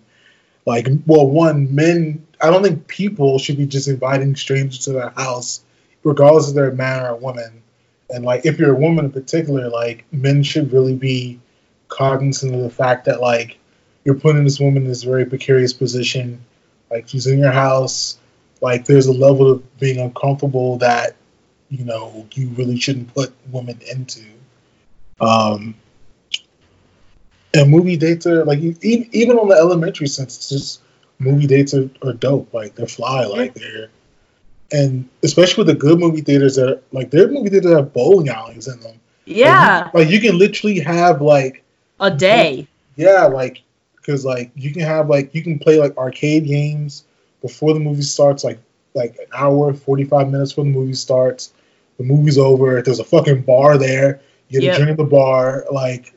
like well, one men. I don't think people should be just inviting strangers to their house, regardless of they're man or a woman. And like if you're a woman in particular, like men should really be cognizant of the fact that like you're putting this woman in this very precarious position. Like she's in your house. Like there's a level of being uncomfortable that you know you really shouldn't put women into. Um, and movie dates are like even on the elementary sense, it's just movie dates are, are dope. Like they're fly. Like they're and especially with the good movie theaters that are, like their movie theaters have bowling alleys in them. Yeah, Like you, like you can literally have like a day. yeah, like because like you can have like you can play like arcade games before the movie starts, like like an hour, forty five minutes before the movie starts. The movie's over. There's a fucking bar there. You get Yep. a drink at the bar. Like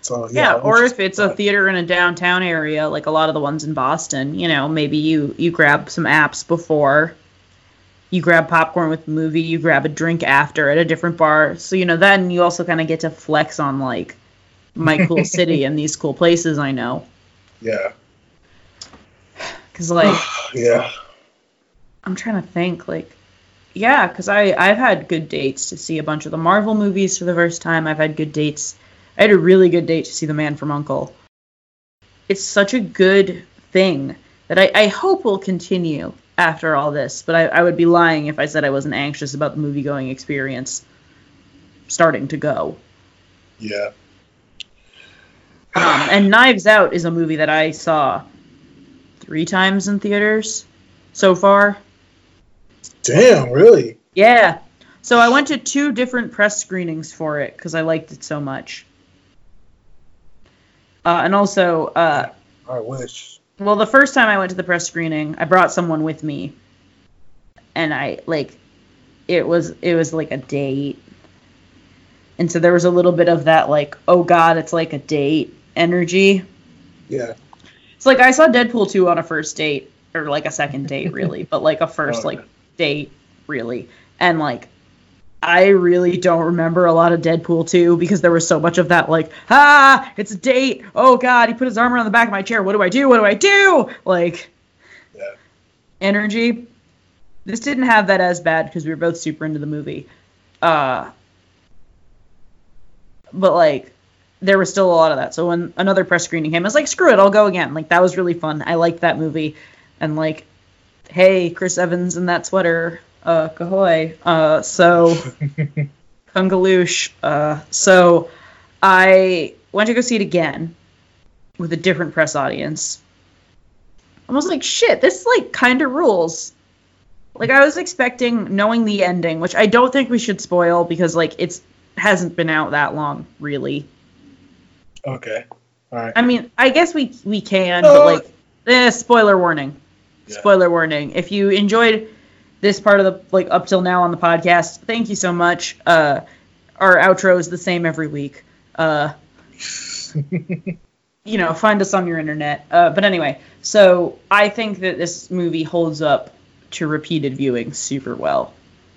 so Yeah, yeah. or if it's a theater in a downtown area, like a lot of the ones in Boston, you know, maybe you you grab some apps before, you grab popcorn with the movie, you grab a drink after at a different bar. So you know, then you also kind of get to flex on like my cool [laughs] city and these cool places I know. yeah, Cause like [sighs] yeah. I'm trying to think like yeah, cuz I I've had good dates to see a bunch of the Marvel movies for the first time. I've had good dates. I had a really good date to see The Man from Uncle. It's such a good thing that I, I hope will continue after all this, but I, I would be lying if I said I wasn't anxious about the movie going experience starting to go. Yeah. Um, and Knives Out is a movie that I saw three times in theaters so far. Damn, really? Yeah. So I went to two different press screenings for it because I liked it so much. Uh, and also, uh, I wish. well, the first time I went to the press screening, I brought someone with me, and I like, it was it was like a date, and so there was a little bit of that like, oh god, it's like a date energy. Yeah. It's like I saw Deadpool 2 on a first date, or like a second date, really, but like a first Oh, like date, really. And like, I really don't remember a lot of Deadpool 2 because there was so much of that, like, ah, it's a date. Oh god, he put his arm around the back of my chair. What do I do? What do I do? Like, yeah. energy. This didn't have that as bad because we were both super into the movie. Uh, but like there was still a lot of that. So when another press screening came, I was like, screw it, I'll go again. Like that was really fun. I liked that movie. And like, hey, Chris Evans in that sweater, uh, kahoy. Uh, so [laughs] kungaloosh. Uh, so I went to go see it again with a different press audience. I was like, shit, this like kind of rules. Like I was expecting knowing the ending, which I don't think we should spoil because like it's hasn't been out that long, really. Okay. All right. I mean, I guess we we can, but like, eh, spoiler warning. Spoiler warning. If you enjoyed this part of the like up till now on the podcast, thank you so much. Uh, our outro is the same every week. Uh, [laughs] you know, find us on your internet. Uh, but anyway, so I think that this movie holds up to repeated viewing super well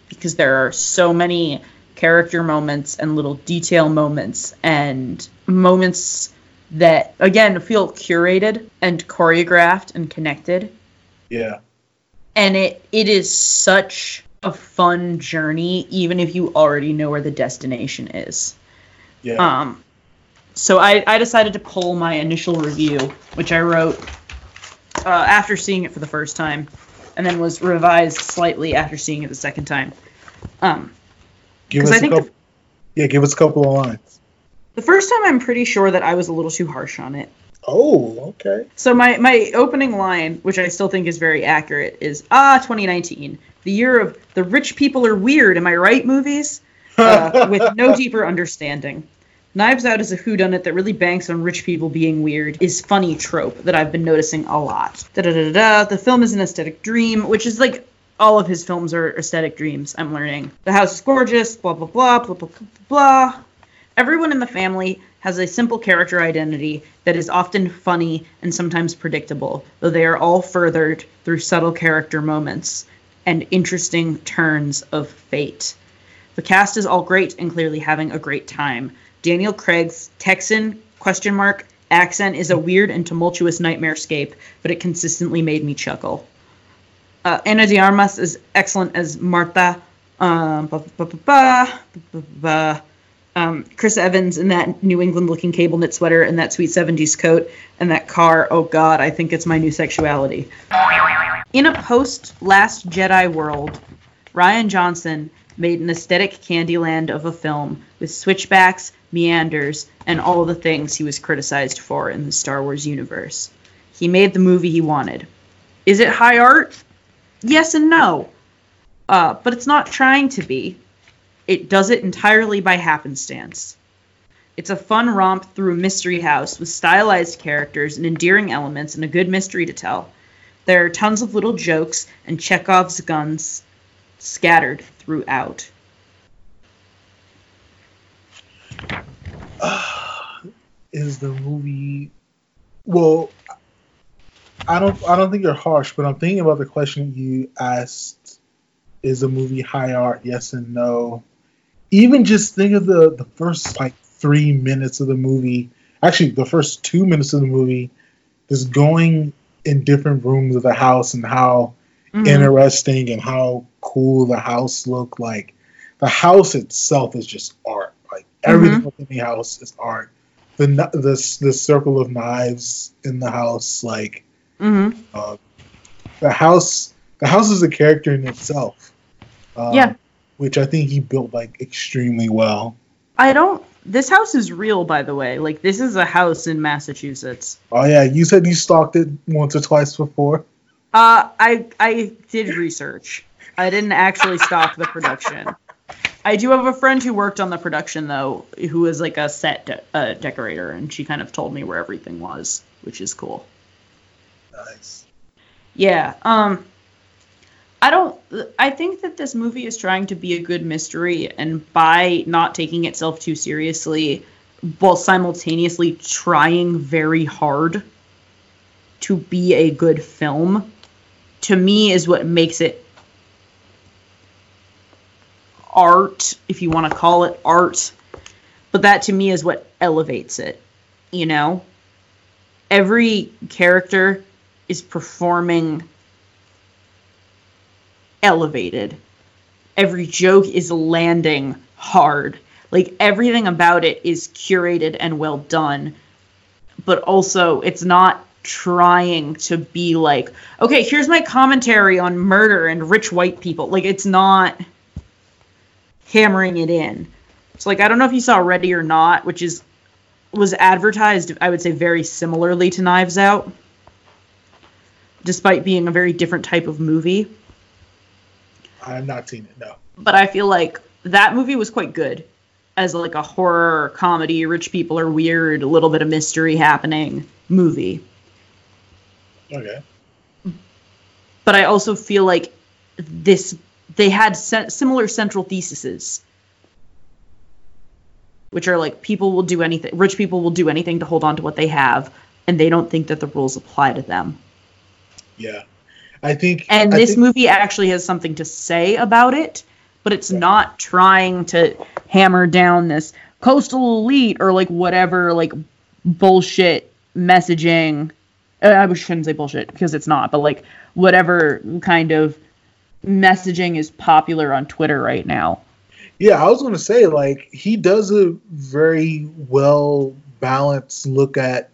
because there are so many character moments and little detail moments and moments that again feel curated and choreographed and connected Yeah. and it it is such a fun journey even if you already know where the destination is Yeah. um so i i decided to pull my initial review which i wrote uh, after seeing it for the first time and then was revised slightly after seeing it the second time um Give us I a couple. Yeah, give us a couple of lines. The first time i'm pretty sure that i was a little too harsh on it Oh, okay. So my my opening line, which I still think is very accurate, is ah 2019, the year of the rich people are weird. Am I right? Movies uh, [laughs] with no deeper understanding. Knives Out is a whodunit that really banks on rich people being weird. Is funny trope that I've been noticing a lot. Da da da da. The film is an aesthetic dream, which is like all of his films are aesthetic dreams. I'm learning. The house is gorgeous. Blah blah blah blah blah blah blah. Everyone in the family has a simple character identity that is often funny and sometimes predictable, though they are all furthered through subtle character moments and interesting turns of fate. The cast is all great and clearly having a great time. Daniel Craig's Texan question mark accent is a weird and tumultuous nightmare scape, but it consistently made me chuckle. Uh, Ana de Armas is excellent as Marta. Um, um, Chris Evans in that New England looking cable knit sweater and that sweet 70s coat and that car. Oh God, I think it's my new sexuality. In a post Last Jedi world, Rian Johnson made an aesthetic candyland of a film with switchbacks, meanders, and all the things he was criticized for in the Star Wars universe. He made the movie he wanted. Is it high art? Yes and no. Uh, but it's not trying to be. It does it entirely by happenstance. It's a fun romp through a mystery house with stylized characters and endearing elements and a good mystery to tell. There are tons of little jokes and Chekhov's guns scattered throughout. [sighs] is the movie well i don't i don't think you're harsh but i'm thinking about the question you asked is the movie high art yes and no even just think of the the first like three minutes of the movie actually the first two minutes of the movie just going in different rooms of the house and how Mhm. interesting and how cool the house looked like the house itself is just art like everything in the house is art the the the circle of knives in the house like Mm-hmm. uh, the house the house is a character in itself um, Yeah. Which i think he built like extremely well I don't. This house is real, by the way. Like, this is a house in Massachusetts. oh yeah you said you stalked it once or twice before Uh, I I did research. I didn't actually stalk the production. I do have a friend who worked on the production though, who is like a set de- uh, decorator, and she kind of told me where everything was, which is cool. nice Yeah. Um. I don't. I think that this movie is trying to be a good mystery, and by not taking itself too seriously, while simultaneously trying very hard to be a good film, to me is what makes it art, if you want to call it art. But that to me is what elevates it. You know, every character is performing elevated. Every joke is landing hard. Like everything about it is curated and well done. But also, it's not trying to be like, okay, here's my commentary on murder and rich white people. Like, it's not hammering it in. So, like, I don't know if you saw Ready or Not, which is was advertised, I would say, very similarly to Knives Out, despite being a very different type of movie i have not seen it no but I feel like that movie was quite good as like a horror comedy. Rich people are weird, a little bit of mystery happening movie. okay But I also feel like this they had similar central theses, which are like people will do anything, rich people will do anything to hold on to what they have, and they don't think that the rules apply to them. yeah i think And I this think- movie actually has something to say about it, but it's not trying to hammer down this coastal elite or like whatever like bullshit messaging. Uh, I shouldn't say bullshit because it's not, but like whatever kind of messaging is popular on Twitter right now. Yeah, I was going to say like he does a very well balanced look at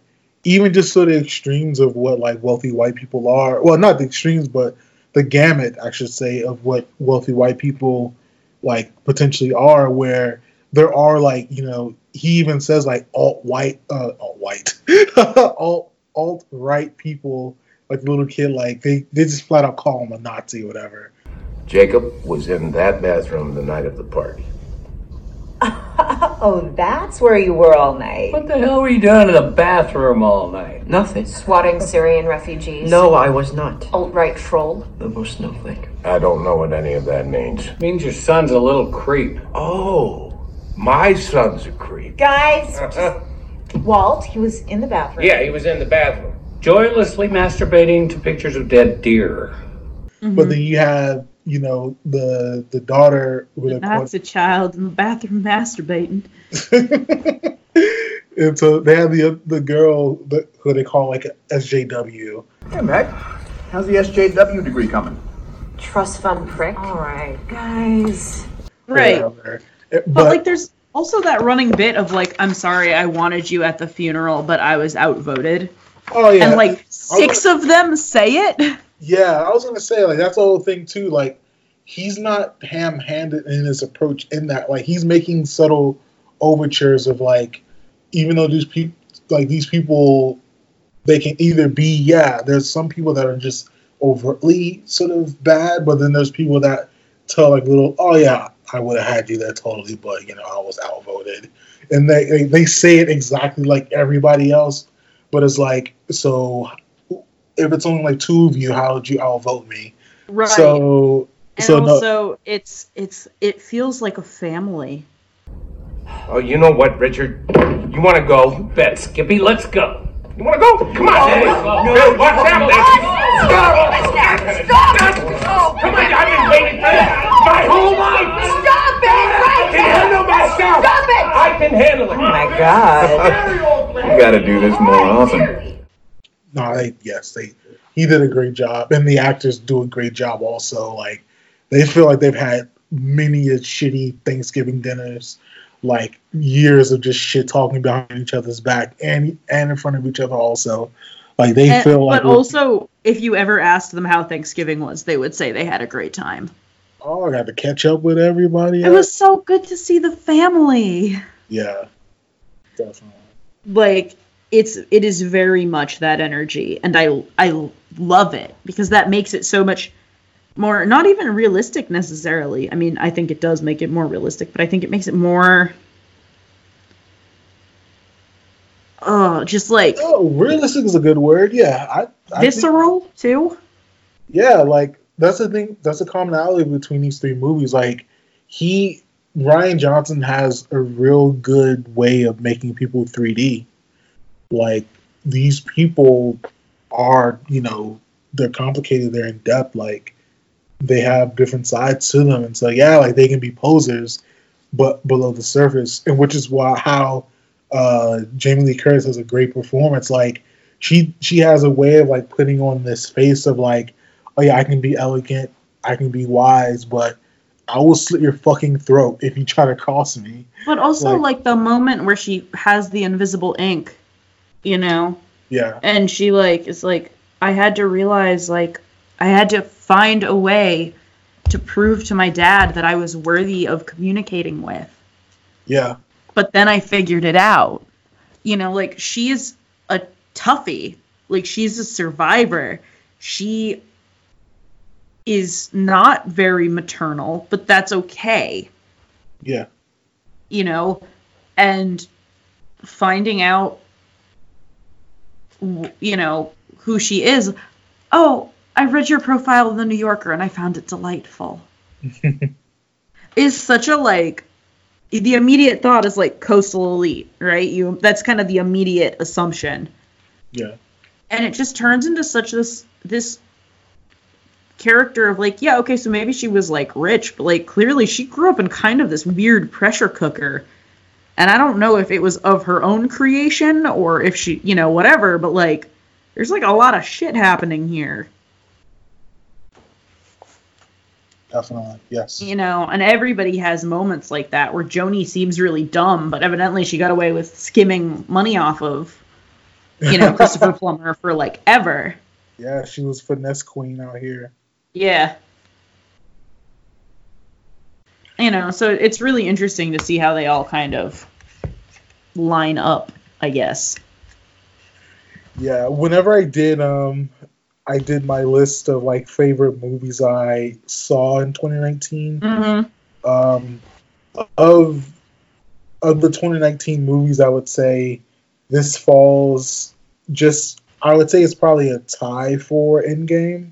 even just sort of extremes of what like wealthy white people are. Well, not the extremes, but the gamut, I should say, of what wealthy white people like potentially are. Where there are like you know he even says like alt white, uh, alt white, [laughs] alt alt right people like little kid like they they just flat out call him a Nazi or whatever. Jacob was in that bathroom the night of the party. [laughs] Oh, that's where you were all night. What the hell were you doing in the bathroom all night? Nothing. Swatting Syrian refugees. No, I was not. Alt-right troll. Little snowflake. I don't know what any of that means. Means your son's a little creep. Oh, my son's a creep. Guys, [laughs] just- Walt, he was in the bathroom. Yeah, he was in the bathroom. Joylessly masturbating to pictures of dead deer. But then you have you know the the daughter who they call That's a child in the bathroom masturbating. [laughs] and so they have the the girl that, who they call like a SJW. Hey, Meg. How's the SJW degree coming? Trust fund prick. All right, guys. Right. Whatever. But, But, like there's also that running bit of like I'm sorry I wanted you at the funeral but I was outvoted. oh yeah, And like oh, six of them say it. Yeah, I was gonna say like that's the whole thing too. Like he's not ham-handed in his approach in that like he's making subtle overtures of like even though these people like these people they can either be yeah there's some people that are just overtly sort of bad but then there's people that tell like little oh yeah i would have had you there totally but you know i was outvoted and they they, they say it exactly like everybody else but it's like so if it's only like two of you how would you outvote me Right. so and so no, also, it's it's it feels like a family. Oh, you know what, Richard? You want to go? Bet, Skippy, let's go. You want to go? Come on, Daddy. No, watch out, Daddy. Stop! Stop! Stop! Come on, I've been waiting for that my whole life. Stop it! I can handle myself. Stop it! I can handle it. Oh my God. You gotta do this more often. No they yes they he did a great job and the actors do a great job also like they feel like they've had many a shitty thanksgiving dinners like years of just shit talking behind each other's back and and in front of each other also like they And- feel like but also, if you ever asked them how Thanksgiving was, they would say they had a great time. oh i got to catch up with everybody It was so good to see the family. yeah definitely Like it's it is very much that energy, and I I love it because that makes it so much more not even realistic necessarily. I mean, I think it does make it more realistic, but I think it makes it more. Oh, just like oh realistic is a good word yeah i, I think- visceral too. Yeah, like that's the thing. That's the commonality between these three movies. Like he, Rian Johnson has a real good way of making people 3D. Like these people are, you know, they're complicated. They're in depth. Like they have different sides to them, and so yeah, like they can be posers, but below the surface, and which is why how uh, Jamie Lee Curtis has a great performance. Like she she has a way of like putting on this face of like, oh yeah, I can be elegant, I can be wise, but I will slit your fucking throat if you try to cross me. But also Like- like, the moment where she has the invisible ink, you know, Yeah, and she like is like I had to realize like I had to find a way to prove to my dad that I was worthy of communicating with. yeah, But then I figured it out. You know, like she is a toughie. Like she's a survivor. She is not very maternal, but that's okay. yeah, you know, and finding out, you know, who she is. Oh, I read your profile in the New Yorker and I found it delightful. [laughs] is such a like the immediate thought is like coastal elite, right? You that's kind of the immediate assumption. yeah, And it just turns into such this this character of like, yeah, okay, so maybe she was like rich, but like clearly she grew up in kind of this weird pressure cooker. And I don't know if it was of her own creation or if she, you know, whatever, but like there's like a lot of shit happening here. definitely, yes. You know, and everybody has moments like that where Joni seems really dumb, but evidently she got away with skimming money off of, you know, [laughs] Christopher Plummer for like ever. Yeah, she was finesse queen out here. Yeah. You know, so it's really interesting to see how they all kind of line up, I guess. Yeah, whenever I did um I did my list of like favorite movies I saw in 2019. Mm-hmm. Um of of the 2019 movies I would say this falls just I would say it's probably a tie for Endgame.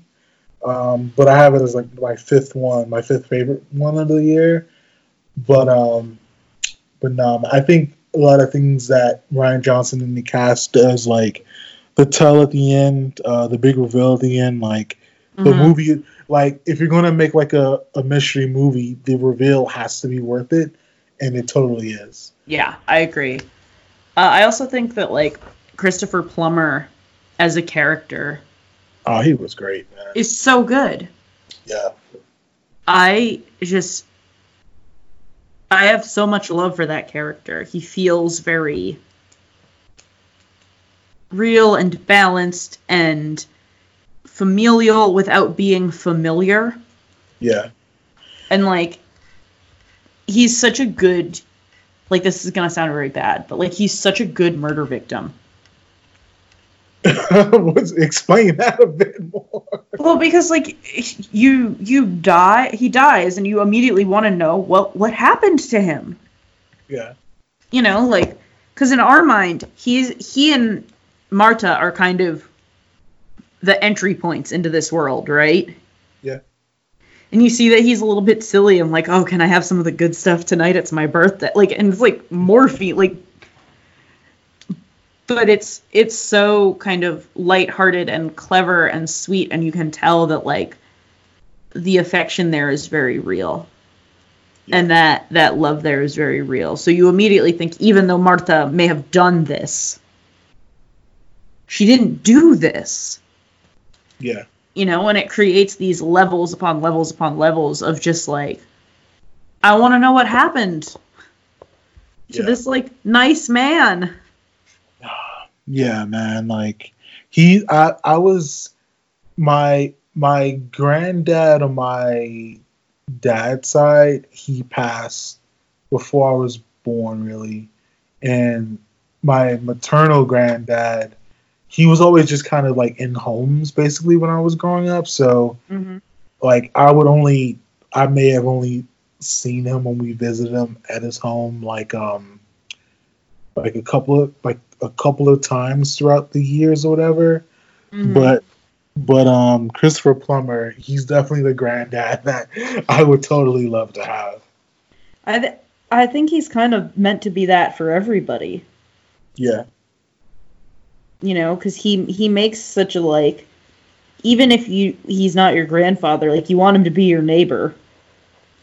Um but I have it as like my fifth one, my fifth favorite one of the year. But um but no, I think a lot of things that Rian Johnson and the cast does like the tell at the end, uh, the big reveal at the end, like the Mhm. movie, like if you're gonna make like a, a mystery movie, the reveal has to be worth it, and it totally is. Yeah, I agree. Uh, I also think that like Christopher Plummer as a character Oh, he was great, man. is so good. Yeah, I just I have so much love for that character. He feels very real and balanced and familial without being familiar. yeah, and like he's such a good like this is gonna sound very bad, but like he's such a good murder victim. [laughs] Explain that a bit more. Well, because like you you die, he dies, and you immediately want to know what what happened to him. Yeah. You know, like because in our mind, he's he and Marta are kind of the entry points into this world, right? Yeah. And you see that he's a little bit silly and like, oh, can I have some of the good stuff tonight? It's my birthday. Like, and it's like morphine, like. But it's it's so kind of lighthearted and clever and sweet, and you can tell that like the affection there is very real, and that that love there is very real. So you immediately think, even though Marta may have done this, she didn't do this Yeah. you know, and it creates these levels upon levels upon levels of just like, I want to know what happened to Yeah. this like nice man. Yeah, man. Like he, I, I was my my granddad on my dad's side. He passed before I was born, really, and my maternal granddad. He was always just kind of like in homes, basically, when I was growing up. So, Mm-hmm. like, I would only, I may have only seen him when we visited him at his home, like, um, like a couple of like a couple of times throughout the years or whatever. Mhm. But but um Christopher Plummer, he's definitely the granddad [laughs] that I would totally love to have. I th- I think he's kind of meant to be that for everybody, Yeah. you know, because he he makes such a like, even if you he's not your grandfather, like you want him to be your neighbor,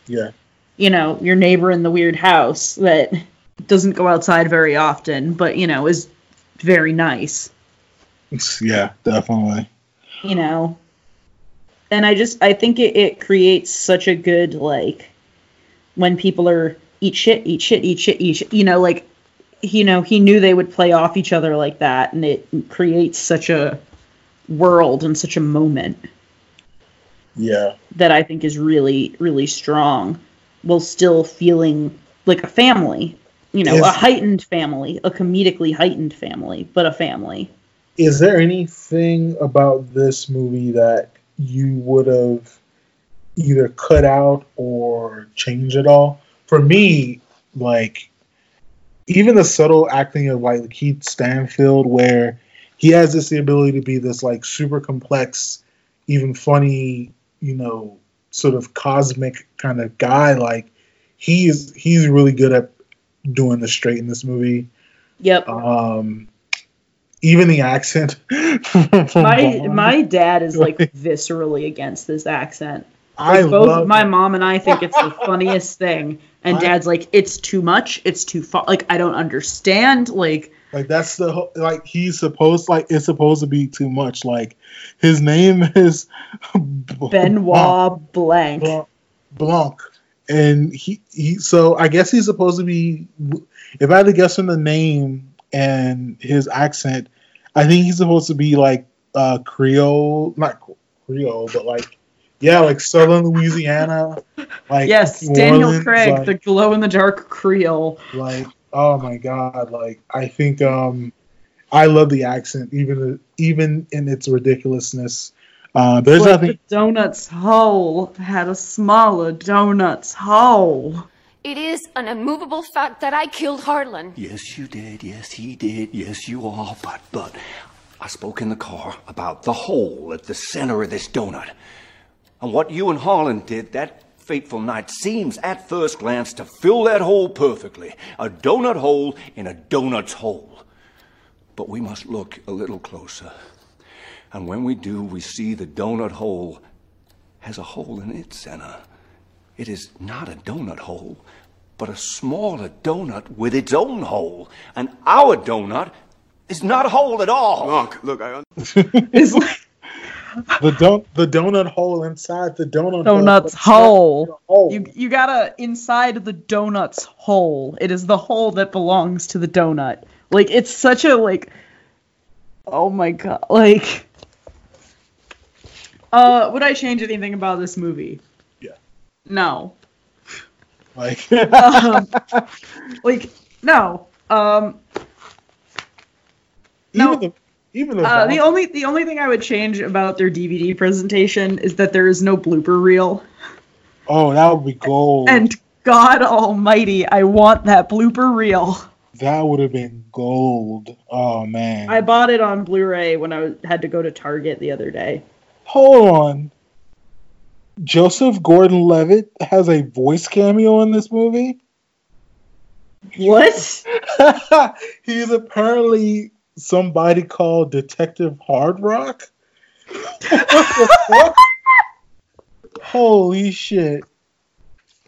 Yeah. you know, your neighbor in the weird house that doesn't go outside very often, but you know is very nice. [laughs] Yeah, definitely. you know and i just i think it, it creates such a good like when people are eat shit eat shit eat shit eat shit you know like you know he knew they would play off each other like that and it creates such a world and such a moment Yeah. that i think is really really strong while still feeling like a family you know Is- a heightened family a comedically heightened family but a family Is there anything about this movie that you would have either cut out or changed at all? For me, like even the subtle acting of like Keith Stanfield, where he has this the ability to be this like super complex, even funny, you know, sort of cosmic kind of guy. Like he is, he's really good at doing the straight in this movie. yep Um, even the accent. [laughs] my my dad is like viscerally against this accent. I both love my mom and I think it's the [laughs] funniest thing, and I- dad's like, it's too much, it's too far. Like I don't understand. Like Like that's the like he's supposed like it's supposed to be too much. Like his name is [laughs] Benoit Blanc. Blanc, Blanc. And he he. So I guess he's supposed to be. If I had to guess from the name and his accent, I think he's supposed to be like uh Creole, not Creole, but like yeah, like Southern Louisiana. Like yes, New Daniel Orleans, Craig, like- the glow in the dark Creole. like oh my god like i think um i love the accent even even in its ridiculousness uh there's Like nothing the donut's hole had a smaller donut's hole. It is an immovable fact that I killed Harlan. Yes, you did. Yes, he did. Yes, you are. But, but, I spoke in the car about the hole at the center of this donut. And what you and Harlan did that fateful night seems at first glance to fill that hole perfectly. A donut hole in a donut's hole. But we must look a little closer. And when we do, we see the donut hole has a hole in its center. It is not a donut hole, but a smaller donut with its own hole. And our donut is not a hole at all. Look, look, I. [laughs] It's like the don- the donut hole inside the donut donut's hole. hole. You you gotta inside the donut's hole. It is the hole that belongs to the donut. Like it's such a like. Oh my god! Like, uh, would I change anything about this movie? Yeah. No. Like, um, [laughs] like no. Um, no. even the even the, Uh, the only the only thing I would change about their DVD presentation is that there is no blooper reel. oh, that would be gold. And God Almighty, I want that blooper reel. that would have been gold. Oh man. I bought it on Blu-ray when I had to go to Target the other day. Hold on. Joseph Gordon-Levitt has a voice cameo in this movie. What? [laughs] He's apparently somebody called Detective Hard Rock. What the fuck? Holy shit.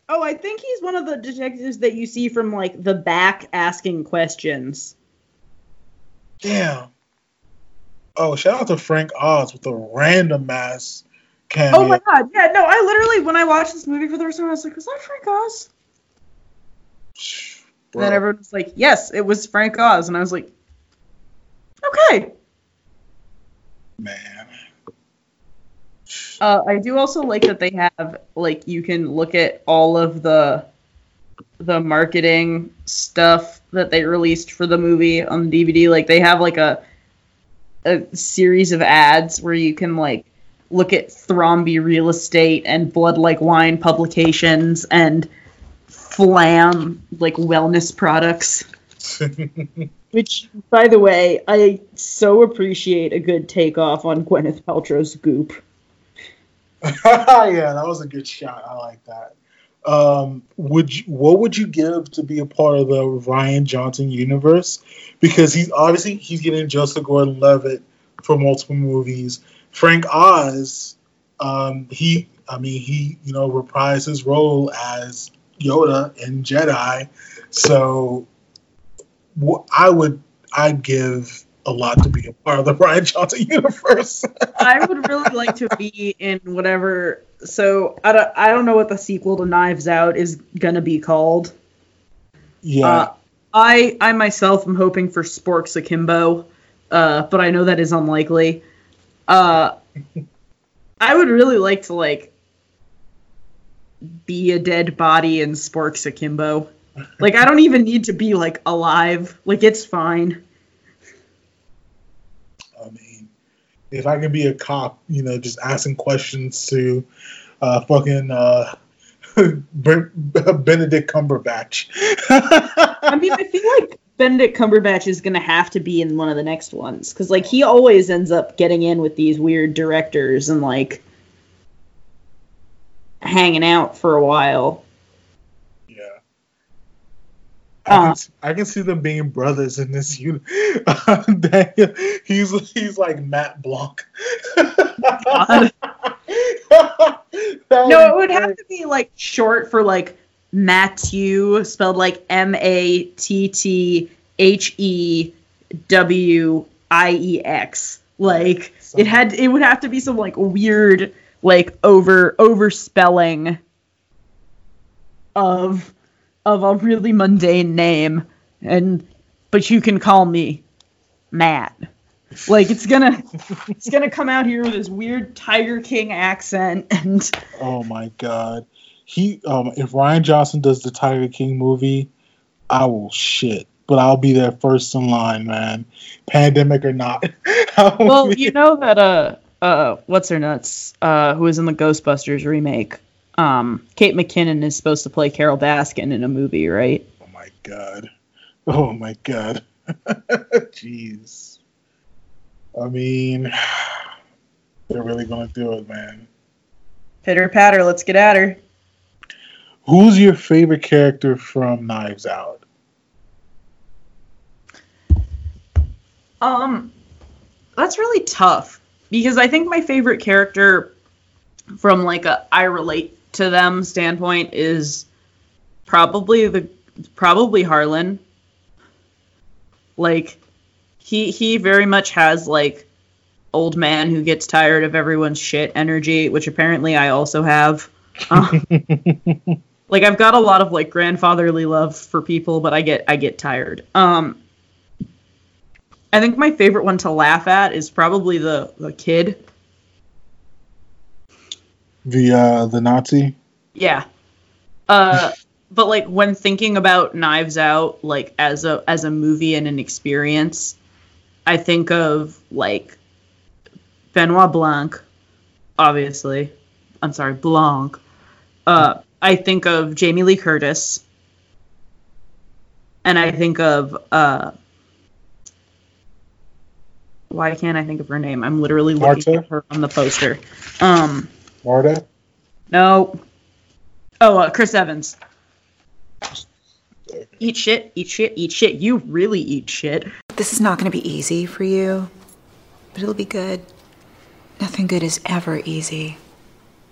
Oh, I think he's one of the detectives that you see from like the back asking questions. Damn. Oh, shout out to Frank Oz with a random ass cameo. Oh my god, yeah, no, I literally when I watched this movie for the first time, I was like, was that Frank Oz? [sighs] And then everyone was like, yes, it was Frank Oz, and I was like, okay. Man. Uh, I do also like that they have like you can look at all of the the marketing stuff that they released for the movie on the DVD. Like they have like a a series of ads where you can like look at Thrombey Real Estate and Blood Like Wine publications and Flam like wellness products. [laughs] Which, by the way, I so appreciate a good takeoff on Gwyneth Paltrow's Goop. [laughs] yeah, that was a good shot. I like that. Um, would you, what would you give to be a part of the Rian Johnson universe? Because he's obviously he's getting Joseph Gordon-Levitt for multiple movies. Frank Oz, um, he I mean he you know reprised his role as Yoda in Jedi. So wh- I would I'd give a lot to be a part of the [laughs] Rian Johnson universe. I would really like to be in whatever. So I don't, I don't know what the sequel to Knives Out is gonna be called. yeah. Uh, I I myself am hoping for Sporks Akimbo, uh, but I know that is unlikely. Uh, [laughs] I would really like to like be a dead body in Sporks Akimbo. Like I don't even need to be like alive. Like it's fine. I mean, if I can be a cop, you know, just asking questions to uh, fucking uh, [laughs] Benedict Cumberbatch. [laughs] I mean, I feel like Benedict Cumberbatch is gonna have to be in one of the next ones because like he always ends up getting in with these weird directors and like hanging out for a while. I uh, can, I can see them being brothers in this unit. [laughs] Daniel, he's he's like Matt Blanc. [laughs] no, it would have to be like short for like Matthew, spelled like M A T T H E W I E X. Like it had, it would have to be some like weird, like over overspelling of of a really mundane name, and but you can call me Matt. Like it's gonna [laughs] it's gonna come out here with this weird Tiger King accent and Oh my god. He um if Rian Johnson does the Tiger King movie, I will shit. But I'll be there first in line, man. Pandemic or not. [laughs] Well, be- you know that uh uh what's her nuts uh who was in the Ghostbusters remake. Um, Kate McKinnon is supposed to play Carole Baskin in a movie, right? Oh my god. Oh my god. [laughs] Jeez. I mean, [sighs] they're really gonna do it, man. Pitter patter, let's get at her. Who's your favorite character from Knives Out? Um, that's really tough because I think my favorite character from like a I relate to them standpoint is probably the probably Harlan. Like he he very much has like old man who gets tired of everyone's shit energy, which apparently I also have. Um, [laughs] like I've got a lot of like grandfatherly love for people, but I get I get tired. Um I think my favorite one to laugh at is probably the the kid. The uh the Nazi? Yeah. Uh but like when thinking about Knives Out, like as a as a movie and an experience, I think of like Benoit Blanc, obviously. I'm sorry, Blanc. Uh, I think of Jamie Lee Curtis, and I think of uh, why can't I think of her name? I'm literally looking Marta? at her on the poster. Um, Marta? no. Oh, uh, Chris Evans. Eat shit, eat shit, eat shit. You really eat shit. This is not going to be easy for you, but it'll be good. Nothing good is ever easy.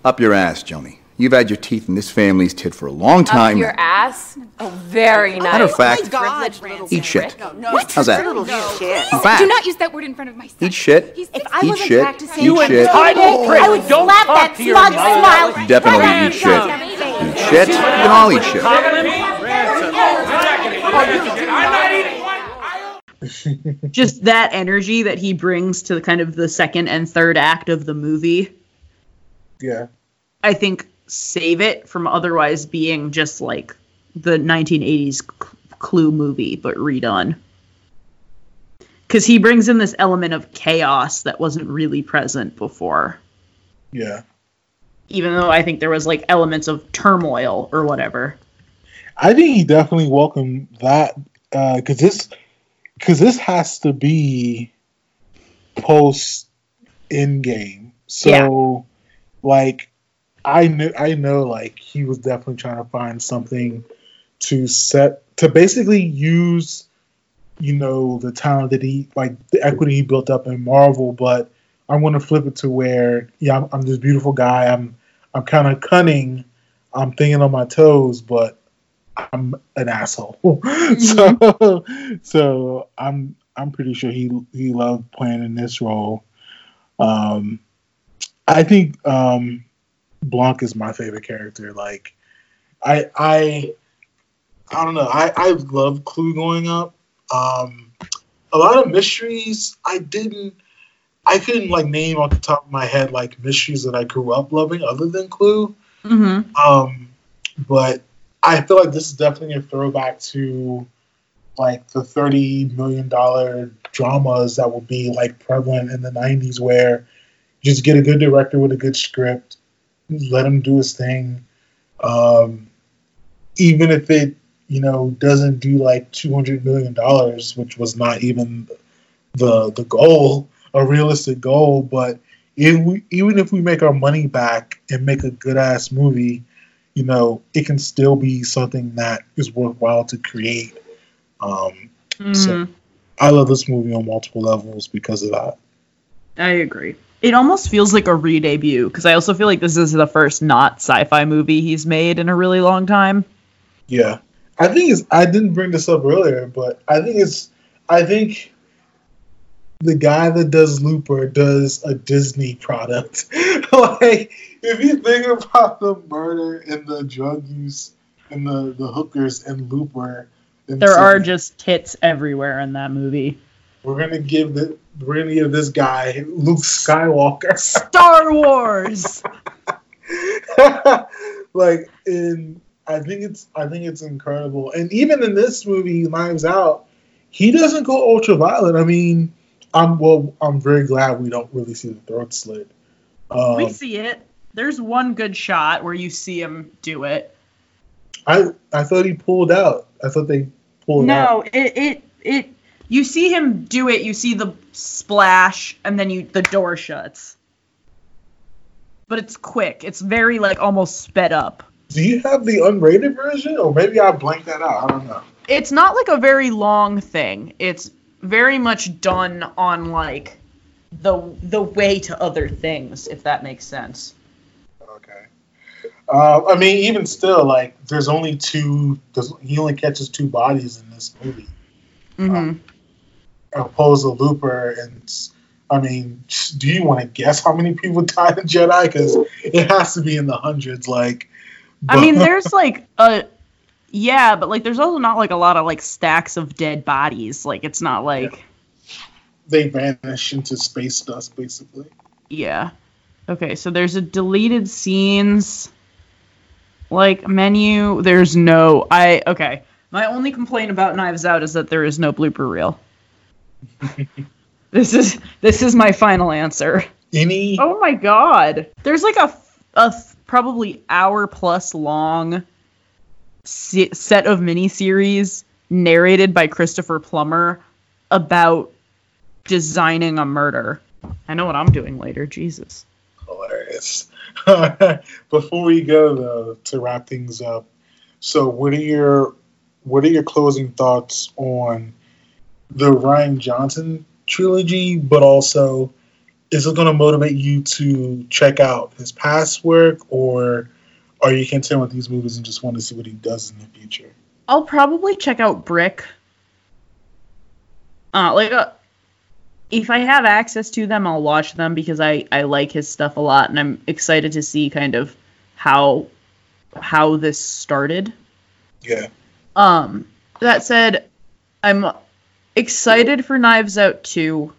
Up your ass, Joni. You've had your teeth in this family's tit for a long time. Up your ass? Oh, very nice. Matter of fact, Privileged oh little eat shit. What? How's that? Little shit. Do not use that word in front of my son. Eat shit. If I eat wasn't shit. practicing, Eat shit. I would Don't slap that smug mother. smile. Definitely eat shit. Eat shit. You can all eat shit. [laughs] Just that energy that he brings to the kind of the second and third act of the movie, Yeah. I think save it from otherwise being just like the 1980s Cl- Clue movie, but redone. Because he brings in this element of chaos that wasn't really present before. Yeah. Even though I think there was like elements of turmoil or whatever. I think he definitely welcomed that uh, because this because this has to be post Endgame. So like I knew I know like he was definitely trying to find something to set to basically use you know the talent that he like the equity he built up in Marvel, but I'm going to flip it to where yeah I'm, I'm this beautiful guy. I'm I'm kind of cunning. I'm thinking on my toes, but I'm an asshole. [laughs] so so I'm I'm pretty sure he he loved playing in this role. Um, I think um, Blanc is my favorite character. Like I I I don't know. I I love Clue going up. Um, a lot of mysteries I didn't. I couldn't like name off the top of my head like mysteries that I grew up loving other than Clue. Mm-hmm. Um, but I feel like this is definitely a throwback to like the thirty million dollar dramas that would be like prevalent in the '90s, where you just get a good director with a good script, let him do his thing, um, even if it you know doesn't do like two hundred million dollars, which was not even the the goal, a realistic goal, but if we, even if we make our money back and make a good ass movie, you know, it can still be something that is worthwhile to create. Um, So Mhm. I love this movie on multiple levels because of that. I agree. It almost feels like a re-debut because I also feel like this is the first not sci-fi movie he's made in a really long time. Yeah, I think it's. I didn't bring this up earlier, but I think it's. I think the guy that does Looper does a Disney product. [laughs] like, if you think about the murder and the drug use and the the hookers and Looper, and There so are just tits everywhere in that movie. We're gonna give the. We're gonna give this guy Luke Skywalker. [laughs] Star Wars. [laughs] like in I think it's I think it's incredible. And even in this movie, Knives Out, he doesn't go ultraviolet. I mean, I'm well I'm very glad we don't really see the throat slit. Um, we see it. There's one good shot where you see him do it. I I thought he pulled out. I thought they pulled out. No, it it it. You see him do it. You see the splash, and then you the door shuts. But it's quick. It's very like almost sped up. Do you have the unrated version? Or maybe I blanked that out. I don't know. It's not like a very long thing. It's very much done on like the the way to other things, if that makes sense. Okay. Uh, I mean, even still, like, there's only two. There's, he only catches two bodies in this movie. Mm-hmm. Opposed to Looper. And I mean, do you want to guess how many people [laughs] died in Jedi? Because it has to be in the hundreds. Like, I mean, there's like a yeah, but like there's also not like a lot of like stacks of dead bodies. Like it's not like they vanish into space dust, basically. yeah. Okay, so there's a deleted scenes like menu. There's no I okay. My only complaint about Knives Out is that there is no blooper reel. [laughs] this is this is my final answer. Any Oh my god. There's like a a probably hour plus long se- set of miniseries narrated by Christopher Plummer about designing a murder. I know what I'm doing later. Jesus. hilarious. [laughs] Before we go though, to wrap things up, so what are your what are your closing thoughts on the Rian Johnson trilogy, but also is it going to motivate you to check out his past work, or are you content with these movies and just want to see what he does in the future? I'll probably check out Brick. Uh, like, uh, if I have access to them, I'll watch them because I I like his stuff a lot, and I'm excited to see kind of how how this started. Yeah. Um, that said, I'm excited for Knives Out 2.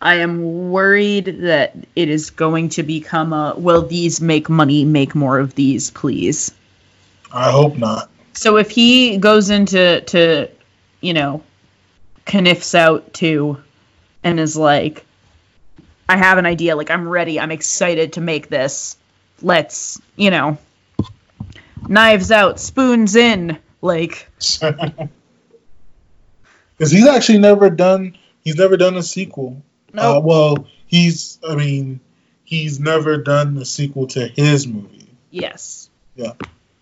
I am worried that it is going to become a will these make money, make more of these, please. I hope not. So if he goes into to you know Knives Out 2 and is like I have an idea, like I'm ready, I'm excited to make this. Let's, you know, knives out, spoons in, like [laughs] Because he's actually never done. He's never done a sequel. Uh, well, he's. I mean, he's never done a sequel to his movie. yes. Yeah.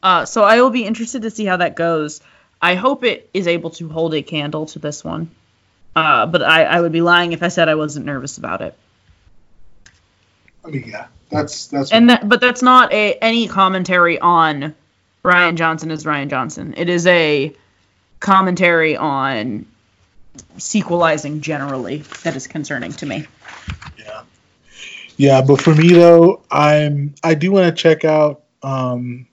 Uh, so I will be interested to see how that goes. I hope it is able to hold a candle to this one. Uh, but I, I would be lying if I said I wasn't nervous about it. I mean, yeah, that's that's. And that, but that's not a any commentary on Rian Johnson as Rian Johnson. It is a commentary on sequelizing generally that is concerning to me. Yeah, yeah, but for me though, I'm I do want to check out um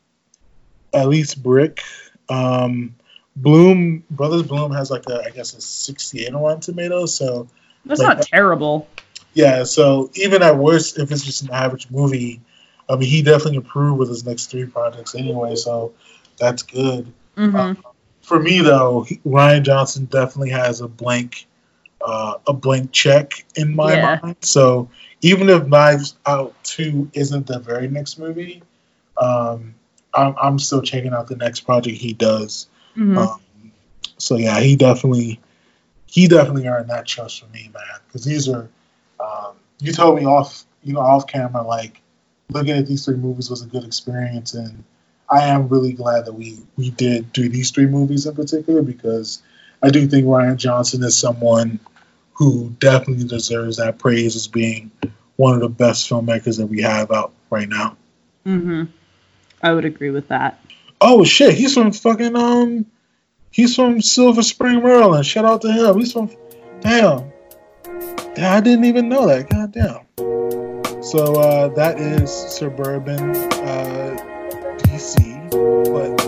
at least Brick. Um Bloom Brothers Bloom has like a I guess a 68 on Tomatoes, so That's like, not terrible. Yeah, so even at worst, if it's just an average movie, I mean, he definitely improved with his next three projects anyway, so that's good. Mm-hmm. For me, though, Rian Johnson definitely has a blank, uh, a blank check in my Yeah. mind. So even if Knives Out Two isn't the very next movie, um, I'm, I'm still checking out the next project he does. Mhm. Um, so yeah, he definitely, he definitely earned that trust from me, man. Because these are, um, you told me off, you know, off camera, like looking at these three movies was a good experience, and I am really glad that we we did do these three movies in particular because I do think Rian Johnson is someone who definitely deserves that praise as being one of the best filmmakers that we have out right now. Mm-hmm. I would agree with that. Oh shit, he's from fucking um, he's from Silver Spring, Maryland. Shout out to him. He's from damn. Damn, I didn't even know that. God damn. So uh, that is suburban uh, But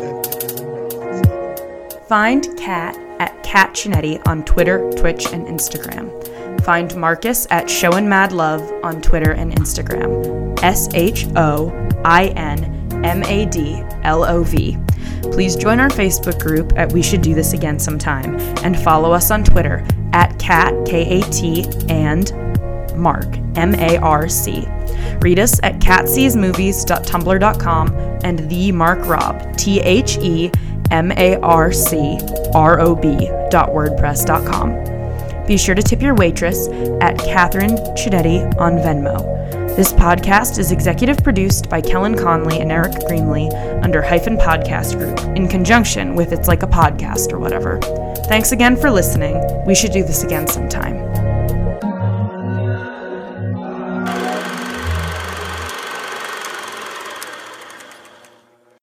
Find Kat at Kat Chinetti on Twitter, Twitch, and Instagram. Find Marcus at Show and Mad Love on Twitter and Instagram. S H O I N M A D L O V. Please join our Facebook group at We Should Do This Again Sometime and follow us on Twitter at Kat, K A T, and Marc, M A R C. Read us at catseesmovies.tumblr.com and the Marc Rob, T H E M A R C R O B dot wordpress.com. Be sure to tip your waitress at Catherine Chinetti on Venmo. This podcast is executive produced by Kellen Conley and Eric Greenlee under Hyphen Podcast Group in conjunction with It's Like a Podcast or whatever. Thanks again for listening. We should do this again sometime.